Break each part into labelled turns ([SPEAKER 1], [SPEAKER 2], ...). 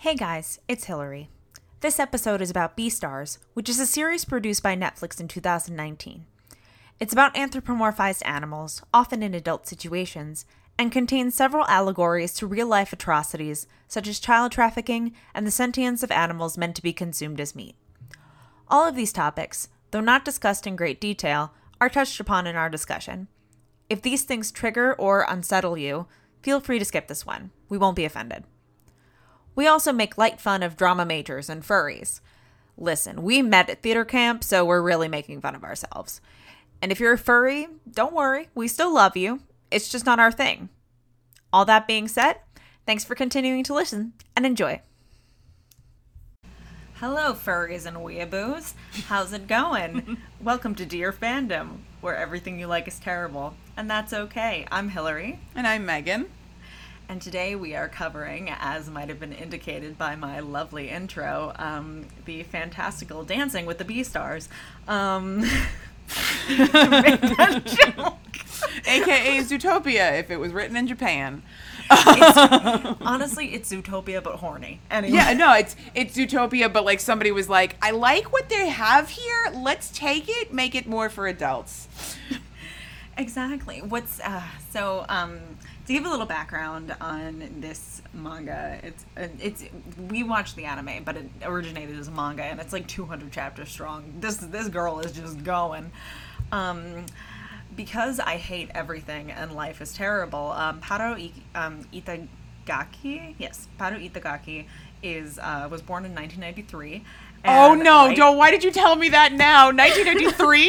[SPEAKER 1] Hey guys, it's Hillary. This episode is about Beastars, which is a series produced by Netflix in 2019. It's about anthropomorphized animals, often in adult situations, and contains several allegories to real life atrocities such as child trafficking and the sentience of animals meant to be consumed as meat. All of these topics, though not discussed in great detail, are touched upon in our discussion. If these things trigger or unsettle you, feel free to skip this one. We won't be offended. We also make light fun of drama majors and furries. Listen, we met at theater camp, so we're really making fun of ourselves. And if you're a furry, don't worry, we still love you. It's just not our thing. All that being said, thanks for continuing to listen and enjoy. Hello, furries and weeaboos. How's it going? Welcome to Dear Fandom, where everything you like is terrible. And that's okay. I'm Hillary.
[SPEAKER 2] And I'm Megan.
[SPEAKER 1] And today we are covering, as might have been indicated by my lovely intro, um, the fantastical Dancing with the Beastars. Um,
[SPEAKER 2] AKA Zootopia, if it was written in Japan.
[SPEAKER 1] it's, honestly, it's Zootopia but horny.
[SPEAKER 2] Anyway. Yeah, no, it's it's Zootopia, but like somebody was like, I like what they have here. Let's take it, make it more for adults.
[SPEAKER 1] exactly. What's uh, so um to give a little background on this manga, it's it's we watched the anime, but it originated as a manga, and it's like 200 chapters strong. This this girl is just going. Um, because I hate everything and life is terrible. Um, Paru um, Itagaki, yes, Paru Itagaki is uh, was born in 1993.
[SPEAKER 2] Oh no! Right, don't. Why did you tell me that now? 1993,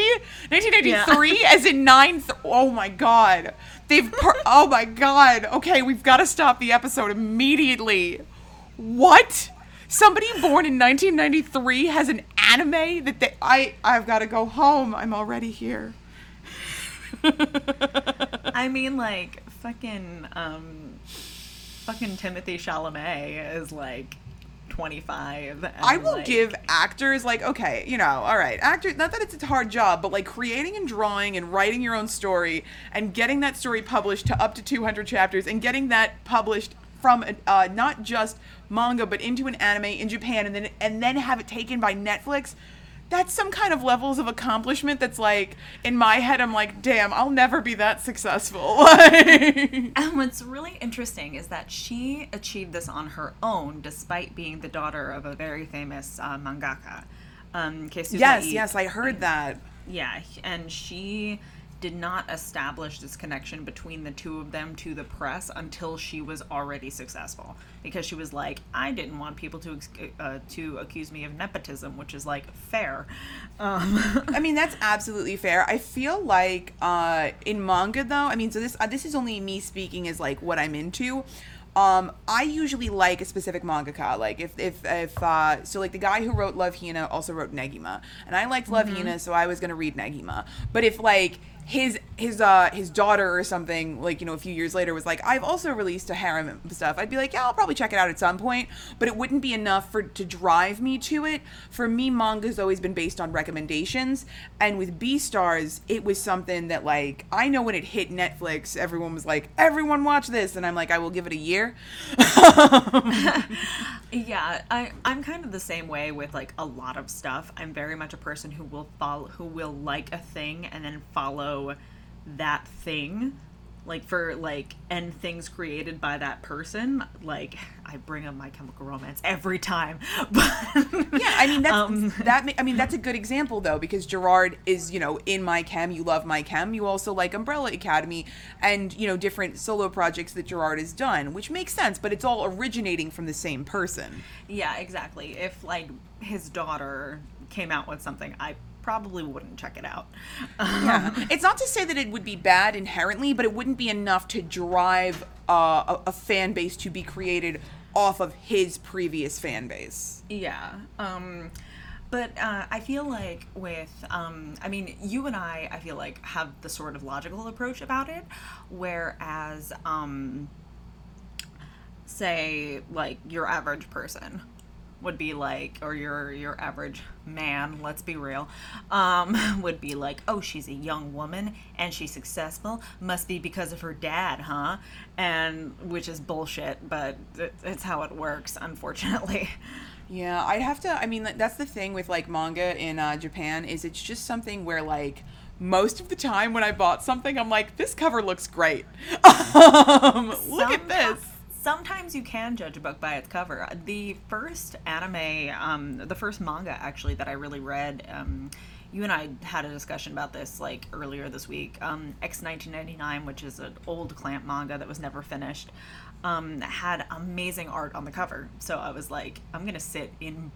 [SPEAKER 2] 1993, yeah. as in nine. Th- oh my god! They've. Per- oh my god! Okay, we've got to stop the episode immediately. What? Somebody born in 1993 has an anime that they. I. I've got to go home. I'm already here.
[SPEAKER 1] I mean, like fucking um, fucking Timothée Chalamet is like 25.
[SPEAKER 2] I will
[SPEAKER 1] like,
[SPEAKER 2] give actors like okay, you know, all right, actors. Not that it's a hard job, but like creating and drawing and writing your own story and getting that story published to up to 200 chapters and getting that published from uh, not just manga but into an anime in Japan and then and then have it taken by Netflix that's some kind of levels of accomplishment that's like in my head i'm like damn i'll never be that successful.
[SPEAKER 1] And what's really interesting is that she achieved this on her own despite being the daughter of a very famous uh, mangaka. Um,
[SPEAKER 2] yes yes i heard that.
[SPEAKER 1] Yeah and she did not establish this connection between the two of them to the press until she was already successful because she was like I didn't want people to uh, to accuse me of nepotism which is like fair
[SPEAKER 2] um. I mean that's absolutely fair I feel like uh, in manga though I mean so this uh, this is only me speaking as like what I'm into um, I usually like a specific mangaka. Like if if if uh, so, like the guy who wrote Love Hina also wrote Negima, and I liked Love mm-hmm. Hina, so I was gonna read Negima. But if like his his uh his daughter or something like you know a few years later was like I've also released a harem stuff. I'd be like yeah I'll probably check it out at some point but it wouldn't be enough for to drive me to it. For me manga's always been based on recommendations and with Beastars it was something that like I know when it hit Netflix everyone was like everyone watch this and I'm like I will give it a year.
[SPEAKER 1] Yeah I I'm kind of the same way with like a lot of stuff. I'm very much a person who will follow who will like a thing and then follow that thing like for like and things created by that person like i bring up my chemical romance every time. But
[SPEAKER 2] yeah i mean that's um, that i mean that's a good example though because gerard is you know in my chem you love my chem you also like umbrella academy and you know different solo projects that gerard has done which makes sense but it's all originating from the same person.
[SPEAKER 1] Yeah exactly. If like his daughter came out with something i probably wouldn't check it out.
[SPEAKER 2] yeah. It's not to say that it would be bad inherently, but it wouldn't be enough to drive uh, a, a fan base to be created off of his previous fan base.
[SPEAKER 1] Yeah. Um, but uh, I feel like with, um, I mean, you and I, I feel like have the sort of logical approach about it, whereas, um, say, like your average person would be like, or your your average man, let's be real, um, would be like, oh, she's a young woman and she's successful. Must be because of her dad, huh? And which is bullshit, but it, it's how it works, unfortunately.
[SPEAKER 2] Yeah, I'd have to. I mean, that's the thing with like manga in uh, Japan is it's just something where like most of the time when I bought something, I'm like, this cover looks great. um, look at this.
[SPEAKER 1] Sometimes you can judge a book by its cover. The first anime, um, the first manga actually that I really read, um, you and I had a discussion about this like earlier this week. Um, X 1999, which is an old Clamp manga that was never finished um, had amazing art on the cover. So I was like, I'm gonna sit in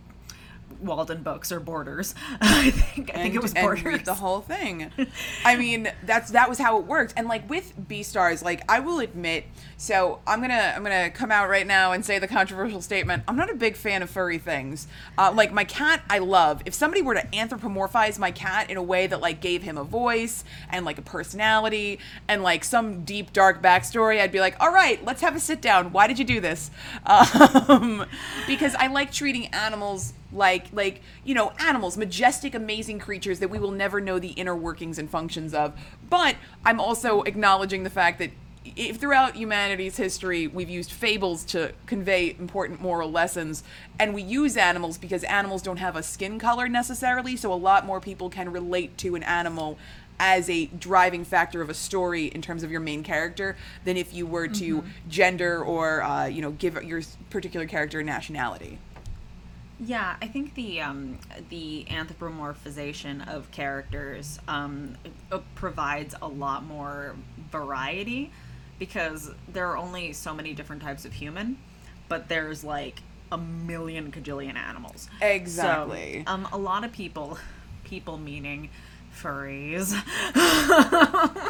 [SPEAKER 1] Waldenbooks or Borders. I think I
[SPEAKER 2] and,
[SPEAKER 1] think it was Borders.
[SPEAKER 2] the whole thing. I mean, that's that was how it worked. And like with Beastars, like I will admit, so I'm gonna I'm gonna come out right now and say the controversial statement. I'm not a big fan of furry things. Uh, like my cat, I love. If somebody were to anthropomorphize my cat in a way that like gave him a voice and like a personality and like some deep dark backstory, I'd be like, all right, let's have a sit down. Why did you do this? Um, because I like treating animals like like you know animals majestic amazing creatures that we will never know the inner workings and functions of but i'm also acknowledging the fact that if throughout humanity's history we've used fables to convey important moral lessons and we use animals because animals don't have a skin color necessarily so a lot more people can relate to an animal as a driving factor of a story in terms of your main character than if you were to mm-hmm. gender or uh, you know give your particular character a nationality
[SPEAKER 1] yeah, I think the um, the anthropomorphization of characters um, uh, provides a lot more variety because there are only so many different types of human, but there's like a million cajillion animals.
[SPEAKER 2] Exactly.
[SPEAKER 1] So, um, a lot of people, people meaning furries.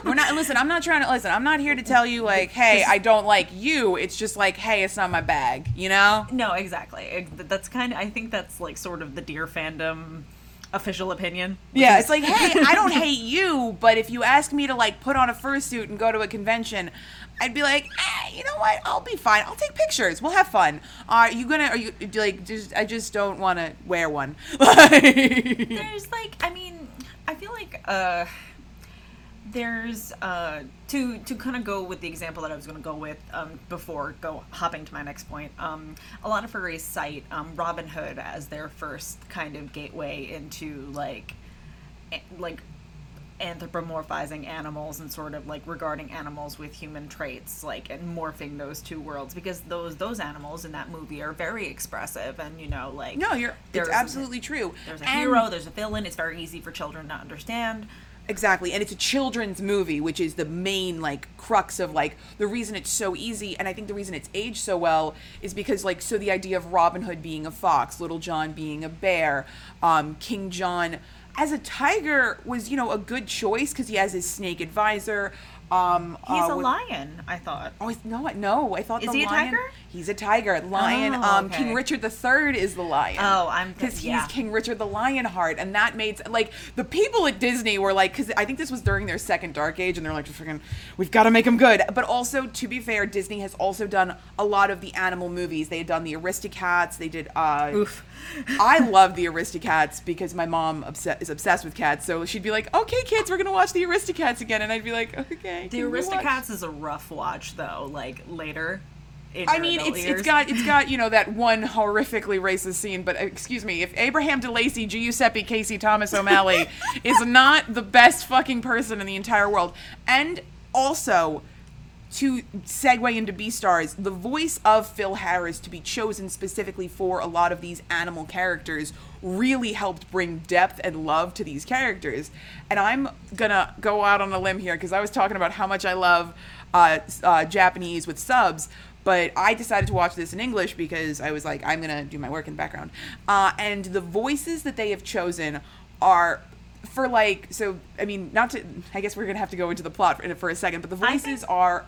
[SPEAKER 2] We're not listen, I'm not trying to listen. I'm not here to tell you like, "Hey, I don't like you." It's just like, "Hey, it's not my bag," you know?
[SPEAKER 1] No, exactly. That's kind of I think that's like sort of the Dear Fandom official opinion.
[SPEAKER 2] Yeah, it's like, "Hey, I don't hate you, but if you ask me to like put on a fursuit and go to a convention, I'd be like, eh, you know what? I'll be fine. I'll take pictures. We'll have fun. Are you gonna? Are you like? Just I just don't want to wear one.
[SPEAKER 1] There's like, I mean, feel like uh, there's uh, to to kind of go with the example that I was going to go with um, before go hopping to my next point. Um, a lot of furries cite um, Robin Hood as their first kind of gateway into like like anthropomorphizing animals and sort of like regarding animals with human traits like and morphing those two worlds because those those animals in that movie are very expressive and you know like
[SPEAKER 2] no you're it's absolutely true
[SPEAKER 1] there's a and hero there's a villain it's very easy for children to understand
[SPEAKER 2] Exactly. And it's a children's movie, which is the main like crux of like the reason it's so easy and I think the reason it's aged so well is because like so the idea of Robin Hood being a fox, Little John being a bear, um, King John as a tiger was you know a good choice because he has his snake advisor um,
[SPEAKER 1] he's uh, a lion. I thought.
[SPEAKER 2] Oh no, no! I thought
[SPEAKER 1] is
[SPEAKER 2] the
[SPEAKER 1] he
[SPEAKER 2] lion,
[SPEAKER 1] a tiger?
[SPEAKER 2] He's a tiger. Lion.
[SPEAKER 1] Oh,
[SPEAKER 2] um, King Richard III is the lion.
[SPEAKER 1] Oh, I'm
[SPEAKER 2] because
[SPEAKER 1] yeah.
[SPEAKER 2] he's King Richard the Lionheart, and that made like the people at Disney were like, because I think this was during their second Dark Age, and they're like, freaking, we've got to make him good. But also, to be fair, Disney has also done a lot of the animal movies. They had done the Aristocats. They did. Uh,
[SPEAKER 1] Oof.
[SPEAKER 2] I love the Aristocats because my mom obs- is obsessed with cats. So she'd be like, "Okay, kids, we're gonna watch the Aristocats again," and I'd be like, "Okay."
[SPEAKER 1] The Aristocats is a rough watch, though. Like later.
[SPEAKER 2] I mean, it's
[SPEAKER 1] years.
[SPEAKER 2] it's got it's got you know that one horrifically racist scene, but excuse me, if Abraham DeLacy, Giuseppe Casey, Thomas O'Malley is not the best fucking person in the entire world, and also to segue into Beastars, the voice of Phil Harris to be chosen specifically for a lot of these animal characters really helped bring depth and love to these characters. And I'm gonna go out on a limb here because I was talking about how much I love uh, uh, Japanese with subs. But I decided to watch this in English because I was like, I'm gonna do my work in the background. Uh, and the voices that they have chosen are for like so i mean not to i guess we're gonna have to go into the plot for, for a second but the voices I
[SPEAKER 1] think,
[SPEAKER 2] are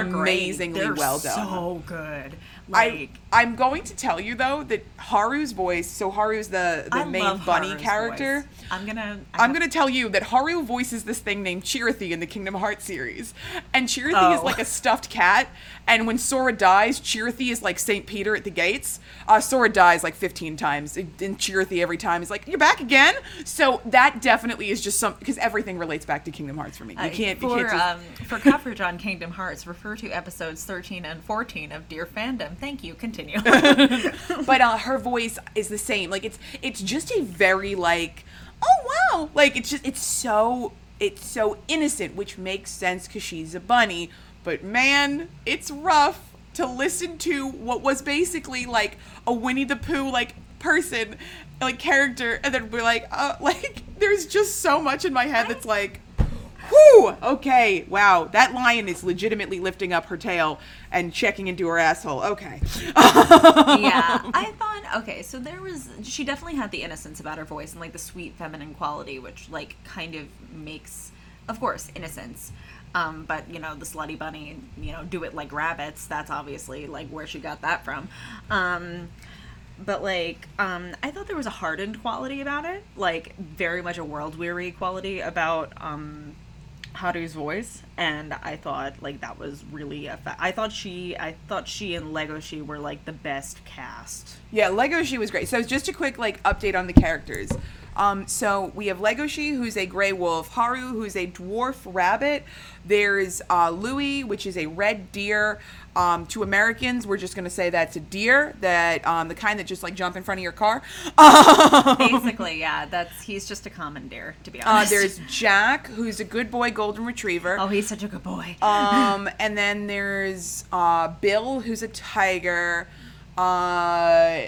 [SPEAKER 2] amazingly
[SPEAKER 1] they're
[SPEAKER 2] well done.
[SPEAKER 1] so good Like,
[SPEAKER 2] I I'm going to tell you though that Haru's voice. So Haru's the the
[SPEAKER 1] I
[SPEAKER 2] main bunny
[SPEAKER 1] Haru's
[SPEAKER 2] character.
[SPEAKER 1] voice. I'm gonna. I
[SPEAKER 2] I'm gonna tell you that Haru voices this thing named Chirithy in the Kingdom Hearts series, and Chirithy is
[SPEAKER 1] Oh.
[SPEAKER 2] like a stuffed cat. And when Sora dies, Chirithy is like Saint Peter at the gates. Uh, Sora dies like 15 times, and Chirithy every time is like, "You're back again." So that definitely is just some because everything relates back to Kingdom Hearts for me. You
[SPEAKER 1] Uh,
[SPEAKER 2] can't. you
[SPEAKER 1] for
[SPEAKER 2] can't just,
[SPEAKER 1] um, for coverage on Kingdom Hearts, refer to episodes 13 and 14 of Dear Fandom. Thank you. Continue.
[SPEAKER 2] but uh, her voice is the same. Like it's it's just a very like oh wow like it's just it's so it's so innocent, which makes sense because she's a bunny. But man, it's rough to listen to what was basically like a Winnie the Pooh like person like character, and then we're like uh, like there's just so much in my head that's like. Whew! Okay, wow. That lion is legitimately lifting up her tail and checking into her asshole. Okay.
[SPEAKER 1] yeah, I thought okay. So there was she definitely had the innocence about her voice and like the sweet feminine quality, which like kind of makes, of course, innocence. Um, but you know the slutty bunny, you know, do it like rabbits. That's obviously like where she got that from. Um, but like um, I thought there was a hardened quality about it, like very much a world weary quality about um, Haru's voice, and I thought like that was really a fa- I thought she I thought she and Legoshi were like the best cast.
[SPEAKER 2] Yeah, Legoshi was great. So just a quick like update on the characters. Um, so we have Legoshi, who's a gray wolf, Haru, who's a dwarf rabbit. There's uh, Louis, which is a red deer. Um, to Americans, we're just gonna say that's a deer, that um, the kind that just like jump in front of your car.
[SPEAKER 1] Basically, yeah, that's he's just a common deer to be
[SPEAKER 2] Uh,
[SPEAKER 1] honest.
[SPEAKER 2] there's Jack, who's a good boy golden retriever.
[SPEAKER 1] oh, he's such a good boy.
[SPEAKER 2] Um, and then there's uh, Bill, who's a tiger. Uh,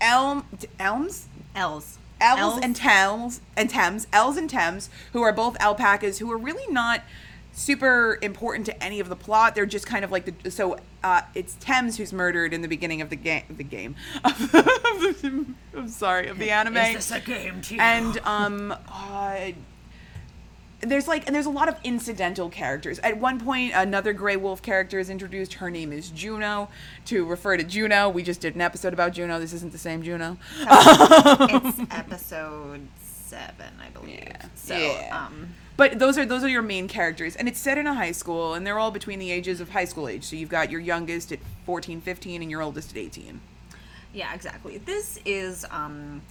[SPEAKER 2] Elm, Elms,
[SPEAKER 1] Els.
[SPEAKER 2] Els, and Thames and Thames, Els and Thames, who are both alpacas, who are really not super important to any of the plot. They're just kind of like the so uh, it's Thames who's murdered in the beginning of the game. The game. I'm sorry of the anime.
[SPEAKER 1] Is this a game to you?
[SPEAKER 2] and um, uh, there's like and there's a lot of incidental characters. At one point, another Grey Wolf character is introduced. Her name is Juno. To refer to Juno, we just did an episode about Juno. This isn't the same Juno.
[SPEAKER 1] it's episode seven, I believe.
[SPEAKER 2] Yeah.
[SPEAKER 1] So,
[SPEAKER 2] Yeah.
[SPEAKER 1] um,
[SPEAKER 2] But those are those are your main characters, and it's set in a high school, and they're all between the ages of high school age. So you've got your youngest at 14, 15, and your oldest at 18.
[SPEAKER 1] Yeah, exactly. This is um,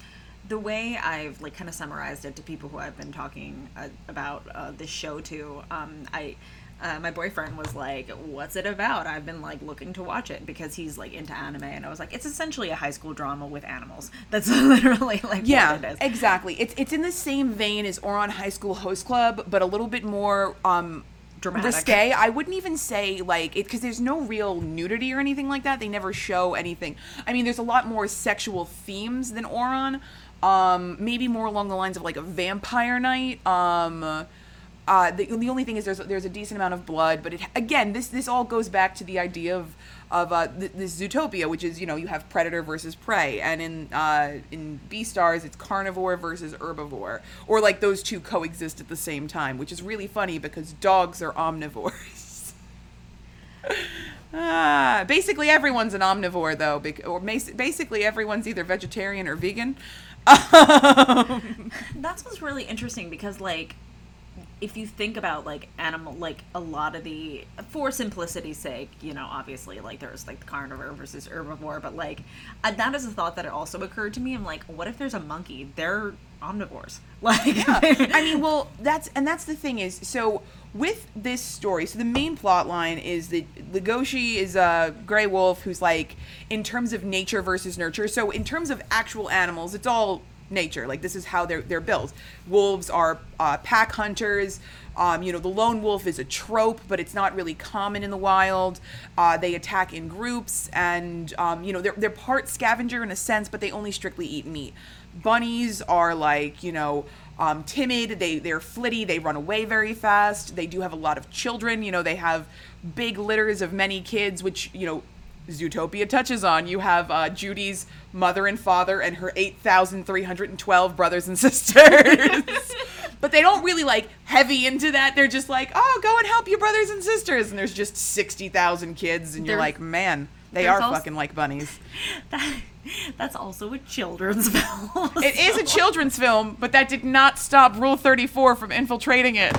[SPEAKER 1] the way I've like kind of summarized it to people who I've been talking uh, about uh, this show to. Um, I. Uh, my boyfriend was like, "What's it about?" I've been like looking to watch it because he's like into anime, and I was like, "It's essentially a high school drama with animals." That's literally like
[SPEAKER 2] Yeah,
[SPEAKER 1] what it is.
[SPEAKER 2] exactly. It's it's in the same vein as Ouran High School Host Club, but a little bit more um
[SPEAKER 1] Dramatic.
[SPEAKER 2] risque. I wouldn't even say like it because there's no real nudity or anything like that. They never show anything. I mean, there's a lot more sexual themes than Ouran. Um, maybe more along the lines of like a Vampire Knight. Um. Uh, the, the only thing is there's there's a decent amount of blood, but it again this this all goes back to the idea of of uh, th- this Zootopia, which is you know you have predator versus prey, and in uh, in Beastars it's carnivore versus herbivore, or like those two coexist at the same time, which is really funny because dogs are omnivores. ah, basically everyone's an omnivore though, or basically everyone's either vegetarian or vegan.
[SPEAKER 1] Um, That's what's really interesting because like if you think about like animal like a lot of the for simplicity's sake you know obviously like there's like the carnivore versus herbivore but like that is a thought that it also occurred to me i'm like what if there's a monkey they're omnivores like
[SPEAKER 2] I mean, well, that's and that's the thing is so with this story. So the main plot line is that Legoshi is a gray wolf who's like in terms of nature versus nurture. So in terms of actual animals, it's all nature. Like this is how they're they're built. Wolves are uh, pack hunters. Um, you know, the lone wolf is a trope, but it's not really common in the wild. Uh, they attack in groups, and um, you know, they're they're part scavenger in a sense, but they only strictly eat meat. Bunnies are like, you know, um, timid. They they're flitty. They run away very fast. They do have a lot of children. You know, they have big litters of many kids, which you know, Zootopia touches on. You have uh, Judy's mother and father and her eight thousand three hundred and twelve brothers and sisters. but they don't really like heavy into that. They're just like, oh, go and help your brothers and sisters. And there's just sixty thousand kids, and you're
[SPEAKER 1] They're-
[SPEAKER 2] like, man. They are
[SPEAKER 1] also-
[SPEAKER 2] fucking like bunnies.
[SPEAKER 1] That, that's also a children's film.
[SPEAKER 2] It is a children's film, but that did not stop Rule 34 from infiltrating it.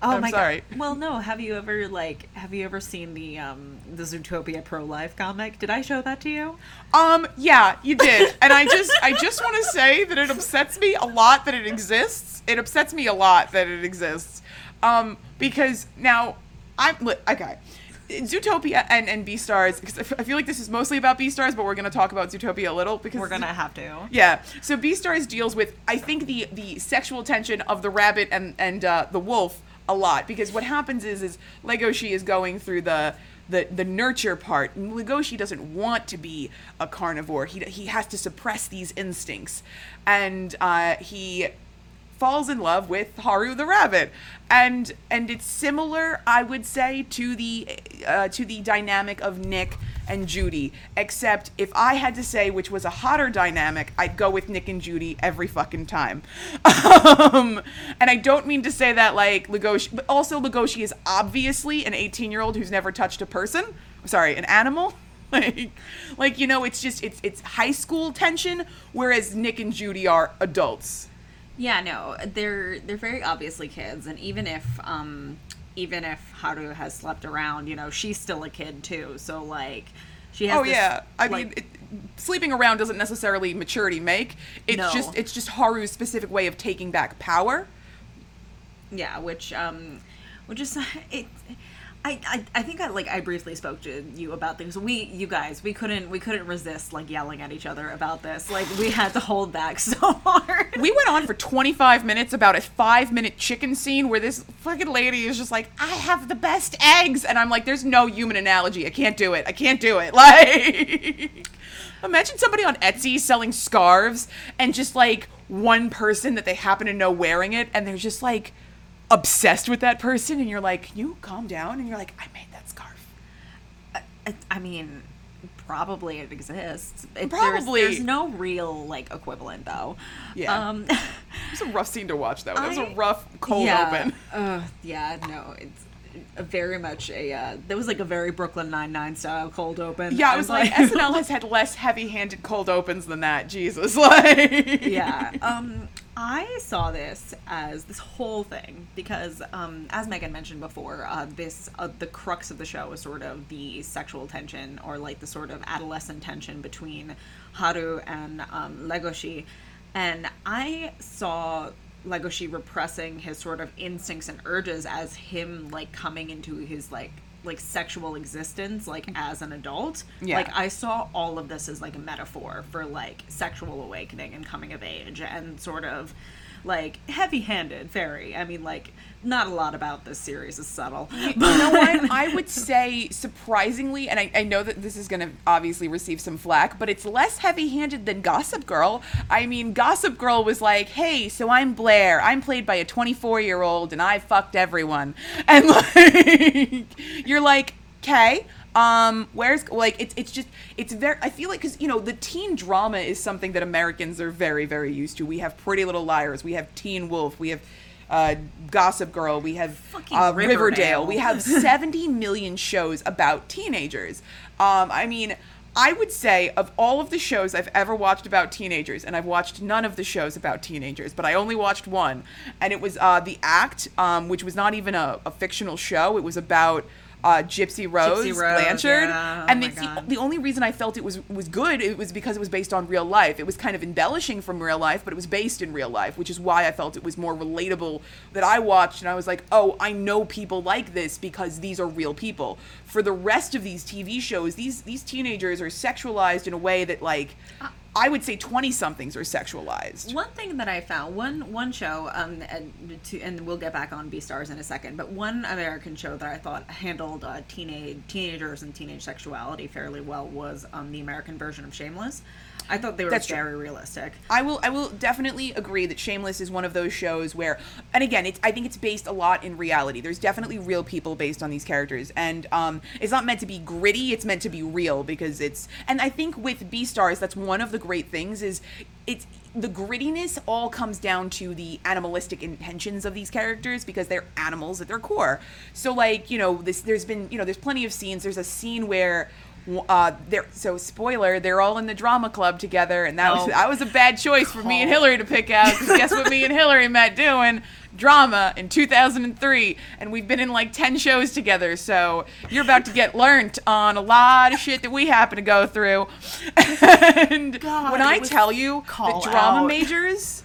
[SPEAKER 1] Oh
[SPEAKER 2] I'm
[SPEAKER 1] my
[SPEAKER 2] sorry.
[SPEAKER 1] god. Well, no. Have you ever like have you ever seen the um the Zootopia pro life comic? Did I show that to you?
[SPEAKER 2] Um, yeah, you did. And I just I just want to say that it upsets me a lot that it exists. It upsets me a lot that it exists. Um, because now I'm okay. Zootopia and, and Beastars, because I feel like this is mostly about Beastars, but we're going to talk about Zootopia a little because
[SPEAKER 1] We're gonna have to.
[SPEAKER 2] Yeah. So Beastars deals with I think the the sexual tension of the rabbit and and uh, the wolf a lot because what happens is is Legoshi is going through the the, the nurture part. Legoshi doesn't want to be a carnivore. He, he has to suppress these instincts. And uh, he falls in love with Haru the rabbit, and and it's similar, I would say, to the uh, to the dynamic of Nick and Judy. Except if I had to say which was a hotter dynamic, I'd go with Nick and Judy every fucking time. um, and I don't mean to say that like Legoshi, but also Legoshi is obviously an 18 year old who's never touched a person. Sorry, an animal. like like you know it's just it's it's high school tension whereas nick and judy are adults
[SPEAKER 1] Yeah, no, they're they're very obviously kids, and even if um even if Haru has slept around, you know, she's still a kid too. So like, she has.
[SPEAKER 2] Oh
[SPEAKER 1] this,
[SPEAKER 2] yeah, I
[SPEAKER 1] like-
[SPEAKER 2] mean, it, sleeping around doesn't necessarily maturity make. It's
[SPEAKER 1] No.
[SPEAKER 2] just it's just Haru's specific way of taking back power.
[SPEAKER 1] yeah, which um, which is it. I, I, I think I like I briefly spoke to you about things. We you guys we couldn't we couldn't resist like yelling at each other about this. Like we had to hold back so hard.
[SPEAKER 2] We went on for 25 minutes about a five minute chicken scene where this fucking lady is just like, I have the best eggs. And I'm like, there's no human analogy. I can't do it. I can't do it. Like, imagine somebody on Etsy selling scarves and just like one person that they happen to know wearing it and they're just like obsessed with that person. And you're like, can you calm down? And you're like, I made that scarf.
[SPEAKER 1] I, I mean, probably it exists. It,
[SPEAKER 2] Probably.
[SPEAKER 1] There's, there's no real like equivalent though.
[SPEAKER 2] Yeah.
[SPEAKER 1] Um,
[SPEAKER 2] It was a rough scene to watch though. It was a rough, cold
[SPEAKER 1] yeah,
[SPEAKER 2] open.
[SPEAKER 1] Uh, yeah, no, it's a very much a. Uh, there was like a very Brooklyn Nine Nine style cold open.
[SPEAKER 2] Yeah, I was like, SNL has had less heavy-handed cold opens than that. Jesus, like,
[SPEAKER 1] yeah. Um, I saw this as this whole thing because, um, as Megan mentioned before, uh, this uh, the crux of the show is sort of the sexual tension or like the sort of adolescent tension between Haru and um, Legoshi, and I saw Legoshi repressing his sort of instincts and urges as him like coming into his like like sexual existence like as an adult
[SPEAKER 2] Yeah.
[SPEAKER 1] like I saw all of this as like a metaphor for like sexual awakening and coming of age and sort of like heavy-handed very i mean like not a lot about this series is subtle
[SPEAKER 2] you know what? I would say surprisingly, and I, I know that this is going to obviously receive some flack, but it's less heavy-handed than Gossip Girl. I mean, Gossip Girl was like, "Hey, so I'm Blair. I'm played by a 24-year-old, and I fucked everyone," and like, you're like, "Okay." Um, where's like it's it's just it's very I feel like because you know the teen drama is something that Americans are very very used to. We have Pretty Little Liars, we have Teen Wolf, we have uh, Gossip Girl, we have uh,
[SPEAKER 1] Riverdale.
[SPEAKER 2] Riverdale, we have 70 million shows about teenagers. Um, I mean, I would say of all of the shows I've ever watched about teenagers, and I've watched none of the shows about teenagers, but I only watched one, and it was uh, The Act, um, which was not even a, a fictional show. It was about uh, Gypsy Rose,
[SPEAKER 1] Rose,
[SPEAKER 2] Blanchard,
[SPEAKER 1] yeah. Oh
[SPEAKER 2] and the, the only reason I felt it was was good it was because it was based on real life. It was kind of embellishing from real life, but it was based in real life, which is why I felt it was more relatable. That I watched and I was like, oh, I know people like this because these are real people. For the rest of these TV shows, these these teenagers are sexualized in a way that like. I would say twenty somethings are sexualized.
[SPEAKER 1] One thing that I found one one show um and, to, and we'll get back on Beastars in a second, but one American show that I thought handled uh, teenage teenagers and teenage sexuality fairly well was um the American version of Shameless. I thought they were
[SPEAKER 2] That's true.
[SPEAKER 1] very realistic.
[SPEAKER 2] I will I will definitely agree that Shameless is one of those shows where and again it's I think it's based a lot in reality. There's definitely real people based on these characters and um it's not meant to be gritty, it's meant to be real because it's and I think with Beastars that's one of the great things is it's the grittiness all comes down to the animalistic intentions of these characters because they're animals at their core. So like, you know, this there's been, you know, there's plenty of scenes. There's a scene where Uh, they're so spoiler. They're all in the drama club together, and that was
[SPEAKER 1] Oh.
[SPEAKER 2] that was a bad choice for me and Hillary to pick out. guess what? Me and Hillary met doing drama in 2003, and we've been in like 10 shows together. So you're about to get learnt on a lot of shit that we happen to go through. and
[SPEAKER 1] God,
[SPEAKER 2] when I tell you that drama
[SPEAKER 1] out.
[SPEAKER 2] majors.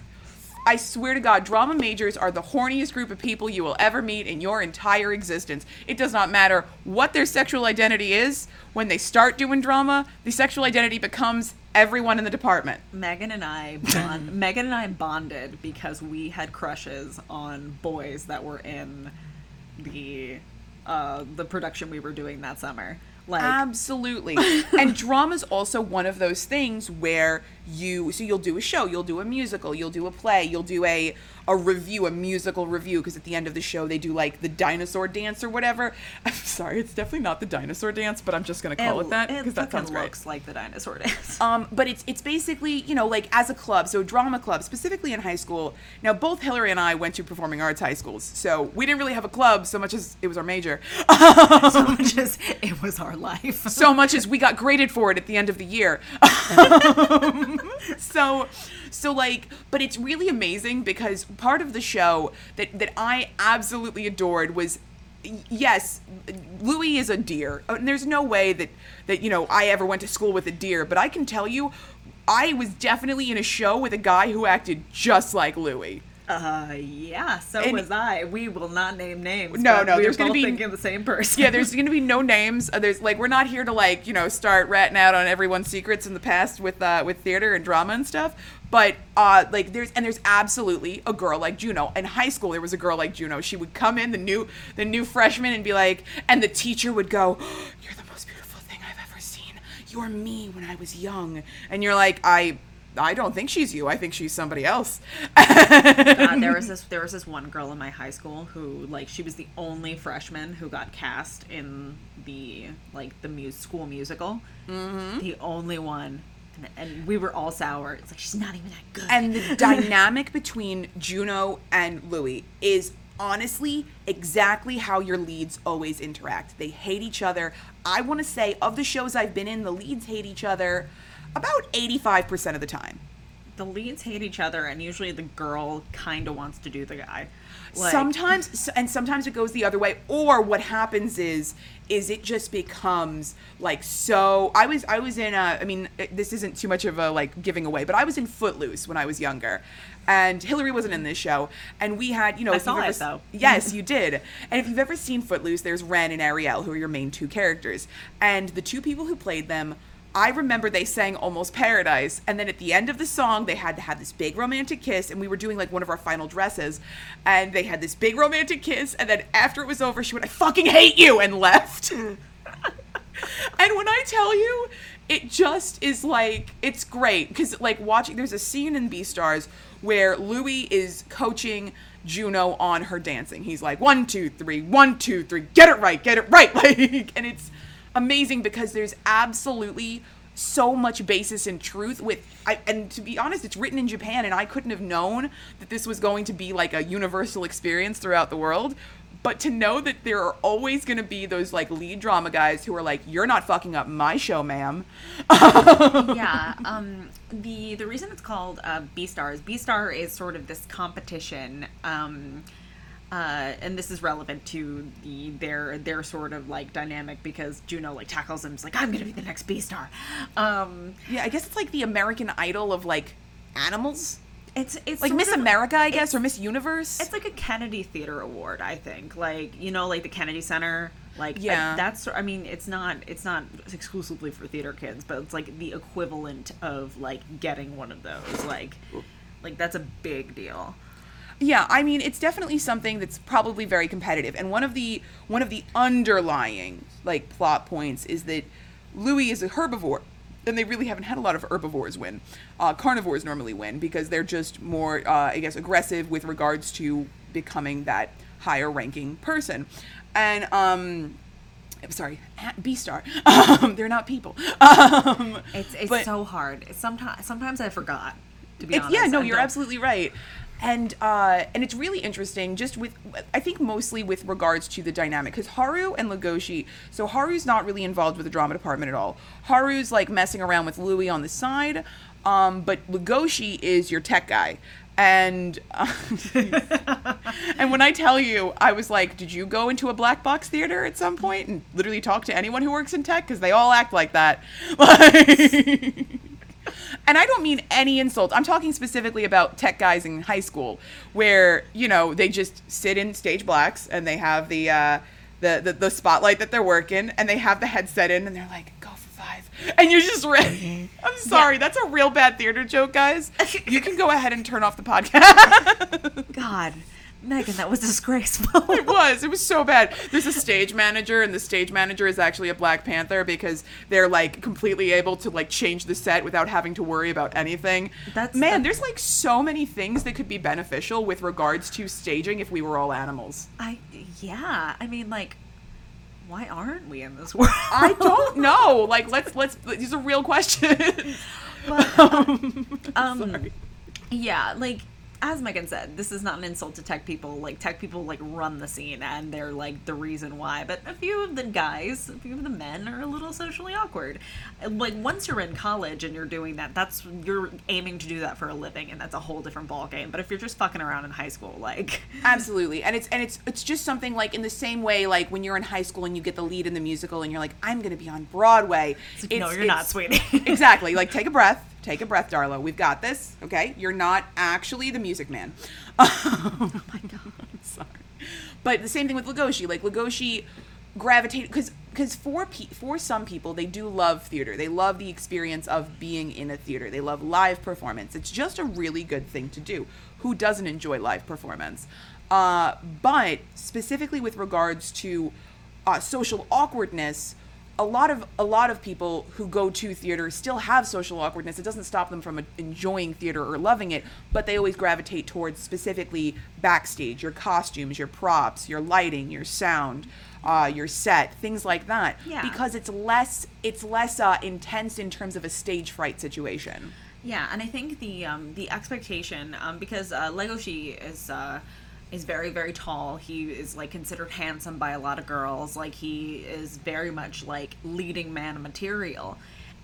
[SPEAKER 2] I swear to God, drama majors are the horniest group of people you will ever meet in your entire existence. It does not matter what their sexual identity is. When they start doing drama, the sexual identity becomes everyone in the department.
[SPEAKER 1] Megan and I bond, Megan and I bonded because we had crushes on boys that were in the uh, the production we were doing that summer. Like
[SPEAKER 2] Absolutely. and drama is also one of those things where you so you'll do a show, you'll do a musical, you'll do a play, you'll do a a review, a musical review because at the end of the show they do like the dinosaur dance or whatever. I'm sorry, it's definitely not the dinosaur dance, but I'm just going to call it, that because that sounds great.
[SPEAKER 1] looks like the dinosaur dance.
[SPEAKER 2] Um, but it's it's basically you know like as a club, so drama club specifically in high school. Now both Hillary and I went to performing arts high schools, so we didn't really have a club so much as it was our major.
[SPEAKER 1] so much as it was our life.
[SPEAKER 2] so much as we got graded for it at the end of the year. so so like but it's really amazing because part of the show that that I absolutely adored was yes Louis is a deer. Uh, and there's no way that that you know I ever went to school with a deer but I can tell you I was definitely in a show with a guy who acted just like Louis
[SPEAKER 1] Uh, yeah. So
[SPEAKER 2] And-
[SPEAKER 1] was I. We will not name names.
[SPEAKER 2] No, no,
[SPEAKER 1] we
[SPEAKER 2] there's gonna be-
[SPEAKER 1] thinking the same person.
[SPEAKER 2] yeah, there's going to be no names. Uh, there's like we're not here to like you know start ratting out on everyone's secrets in the past with uh, with theater and drama and stuff. But uh, like there's and there's absolutely a girl like Juno. In high school, there was a girl like Juno. She would come in the new the new freshman and be like, and the teacher would go, "You're the most beautiful thing I've ever seen. You're me when I was young." And you're like, I. I don't think she's you. I think she's somebody else.
[SPEAKER 1] uh, there was this there was this one girl in my high school who like she was the only freshman who got cast in the like the mu- school musical. Mm-hmm. The only one, and, and we were all sour. It's like she's not even that good.
[SPEAKER 2] and the dynamic between Juno and Louis is honestly exactly how your leads always interact. They hate each other. I want to say of the shows I've been in, the leads hate each other about 85% of the time.
[SPEAKER 1] the leads hate each other, and usually the girl kind of wants to do the guy. Like,
[SPEAKER 2] sometimes and sometimes it goes the other way or what happens is is it just becomes like so i was i was in a i mean this isn't too much of a like giving away but i was in footloose when i was younger and hillary wasn't in this show and we had you know
[SPEAKER 1] I
[SPEAKER 2] if
[SPEAKER 1] saw
[SPEAKER 2] you've
[SPEAKER 1] it, though.
[SPEAKER 2] yes you did and if you've ever seen footloose there's ren and ariel who are your main two characters and the two people who played them I remember they sang Almost Paradise, and then at the end of the song, they had to have this big romantic kiss, and we were doing like one of our final dresses, and they had this big romantic kiss, and then after it was over, she went, I fucking hate you, and left. and when I tell you, it just is like, it's great, because like watching, there's a scene in Beastars where Louis is coaching Juno on her dancing. He's like, one, two, three, one, two, three, get it right, get it right. Like, and it's, amazing because there's absolutely so much basis in truth with I, and to be honest it's written in japan and i couldn't have known that this was going to be like a universal experience throughout the world but to know that there are always going to be those like lead drama guys who are like you're not fucking up my show ma'am
[SPEAKER 1] yeah. Um, the the reason it's called uh, Beastars, B Star is sort of this competition. Um, uh, and this is relevant to the their their sort of like dynamic because Juno like tackles him. He's like, "I'm gonna be the next Beastar." Um,
[SPEAKER 2] yeah i guess it's like the american idol of like animals
[SPEAKER 1] it's it's
[SPEAKER 2] like miss
[SPEAKER 1] of-
[SPEAKER 2] america i guess or miss universe
[SPEAKER 1] It's like a Kennedy Theater Award, I think. Like you know, like the Kennedy Center. Like
[SPEAKER 2] Yeah.
[SPEAKER 1] I- that's. I mean, it's not. It's not exclusively for theater kids, but it's like the equivalent of like getting one of those. Like, like that's a big deal.
[SPEAKER 2] Yeah, I mean it's definitely something that's probably very competitive. And one of the one of the underlying like plot points is that Louis is a herbivore. And they really haven't had a lot of herbivores win. Uh, carnivores normally win because they're just more, uh, I guess, aggressive with regards to becoming that higher ranking person. And um, I'm sorry, Beastar. Um, they're not people. Um,
[SPEAKER 1] It's it's
[SPEAKER 2] but-
[SPEAKER 1] so hard. Sometimes sometimes I forgot.
[SPEAKER 3] To be honest,
[SPEAKER 2] yeah, no,
[SPEAKER 3] I
[SPEAKER 2] you're
[SPEAKER 3] don't-
[SPEAKER 2] absolutely right. And uh, and it's really interesting, just with I think mostly with regards to the dynamic, because Haru and Legoshi. So Haru's not really involved with the drama department at all. Haru's like messing around with Louis on the side, um, but Legoshi is your tech guy. And and when I tell you, I was like, did you go into a black box theater at some point and literally talk to anyone who works in tech? Because they all act like that. Like, and I don't mean any insult. I'm talking specifically about tech guys in high school, where you know they just sit in stage blacks and they have the uh, the, the the spotlight that they're working, and they have the headset in, and they're like, "Go for five. and you're just ready. I'm sorry, that's a real bad theater joke, guys. You can go ahead and turn off the podcast.
[SPEAKER 1] God, Megan, that was disgraceful.
[SPEAKER 2] It was. It was so bad. There's a stage manager, and the stage manager is actually a Black Panther because they're like completely able to like change the set without having to worry about anything.
[SPEAKER 1] That's-
[SPEAKER 2] man. There's like so many things that could be beneficial with regards to staging if we were all animals.
[SPEAKER 1] I yeah. I mean, like, why aren't we in this world?
[SPEAKER 2] I don't know. Like, let's let's. These are real questions.
[SPEAKER 1] But, um,
[SPEAKER 2] Sorry.
[SPEAKER 1] yeah, like as Megan said, this is not an insult to tech people. Like tech people like run the scene and they're like the reason why. But a few of the guys, a few of the men are a little socially awkward. Like once you're in college and you're doing that, that's you're aiming to do that for a living, and that's a whole different ballgame. But if you're just fucking around in high school, like
[SPEAKER 2] Absolutely. And it's and it's it's just something like in the same way like when you're in high school and you get the lead in the musical and you're like I'm going to be on Broadway.
[SPEAKER 1] like, no, you're not, sweetie.
[SPEAKER 2] exactly. Like take a breath. Take a breath, Darla. We've got this. Okay? You're not actually the music man. oh my god. Sorry. But the same thing with Legoshi. Like Legoshi gravitate because because for pe- for some people they do love theater. They love the experience of being in a theater. They love live performance. It's just a really good thing to do. Who doesn't enjoy live performance? Uh, but specifically with regards to uh, social awkwardness, a lot of a lot of people who go to theater still have social awkwardness. It doesn't stop them from enjoying theater or loving it, but they always gravitate towards specifically backstage, your costumes, your props, your lighting, your sound, uh, your set, things like that.
[SPEAKER 1] Yeah.
[SPEAKER 2] Because it's less it's less uh, intense in terms of a stage fright situation.
[SPEAKER 1] Yeah, and I think the um, the expectation um, because uh, Legoshi is uh, is very very tall. He is like considered handsome by a lot of girls. Like he is very much like leading man material,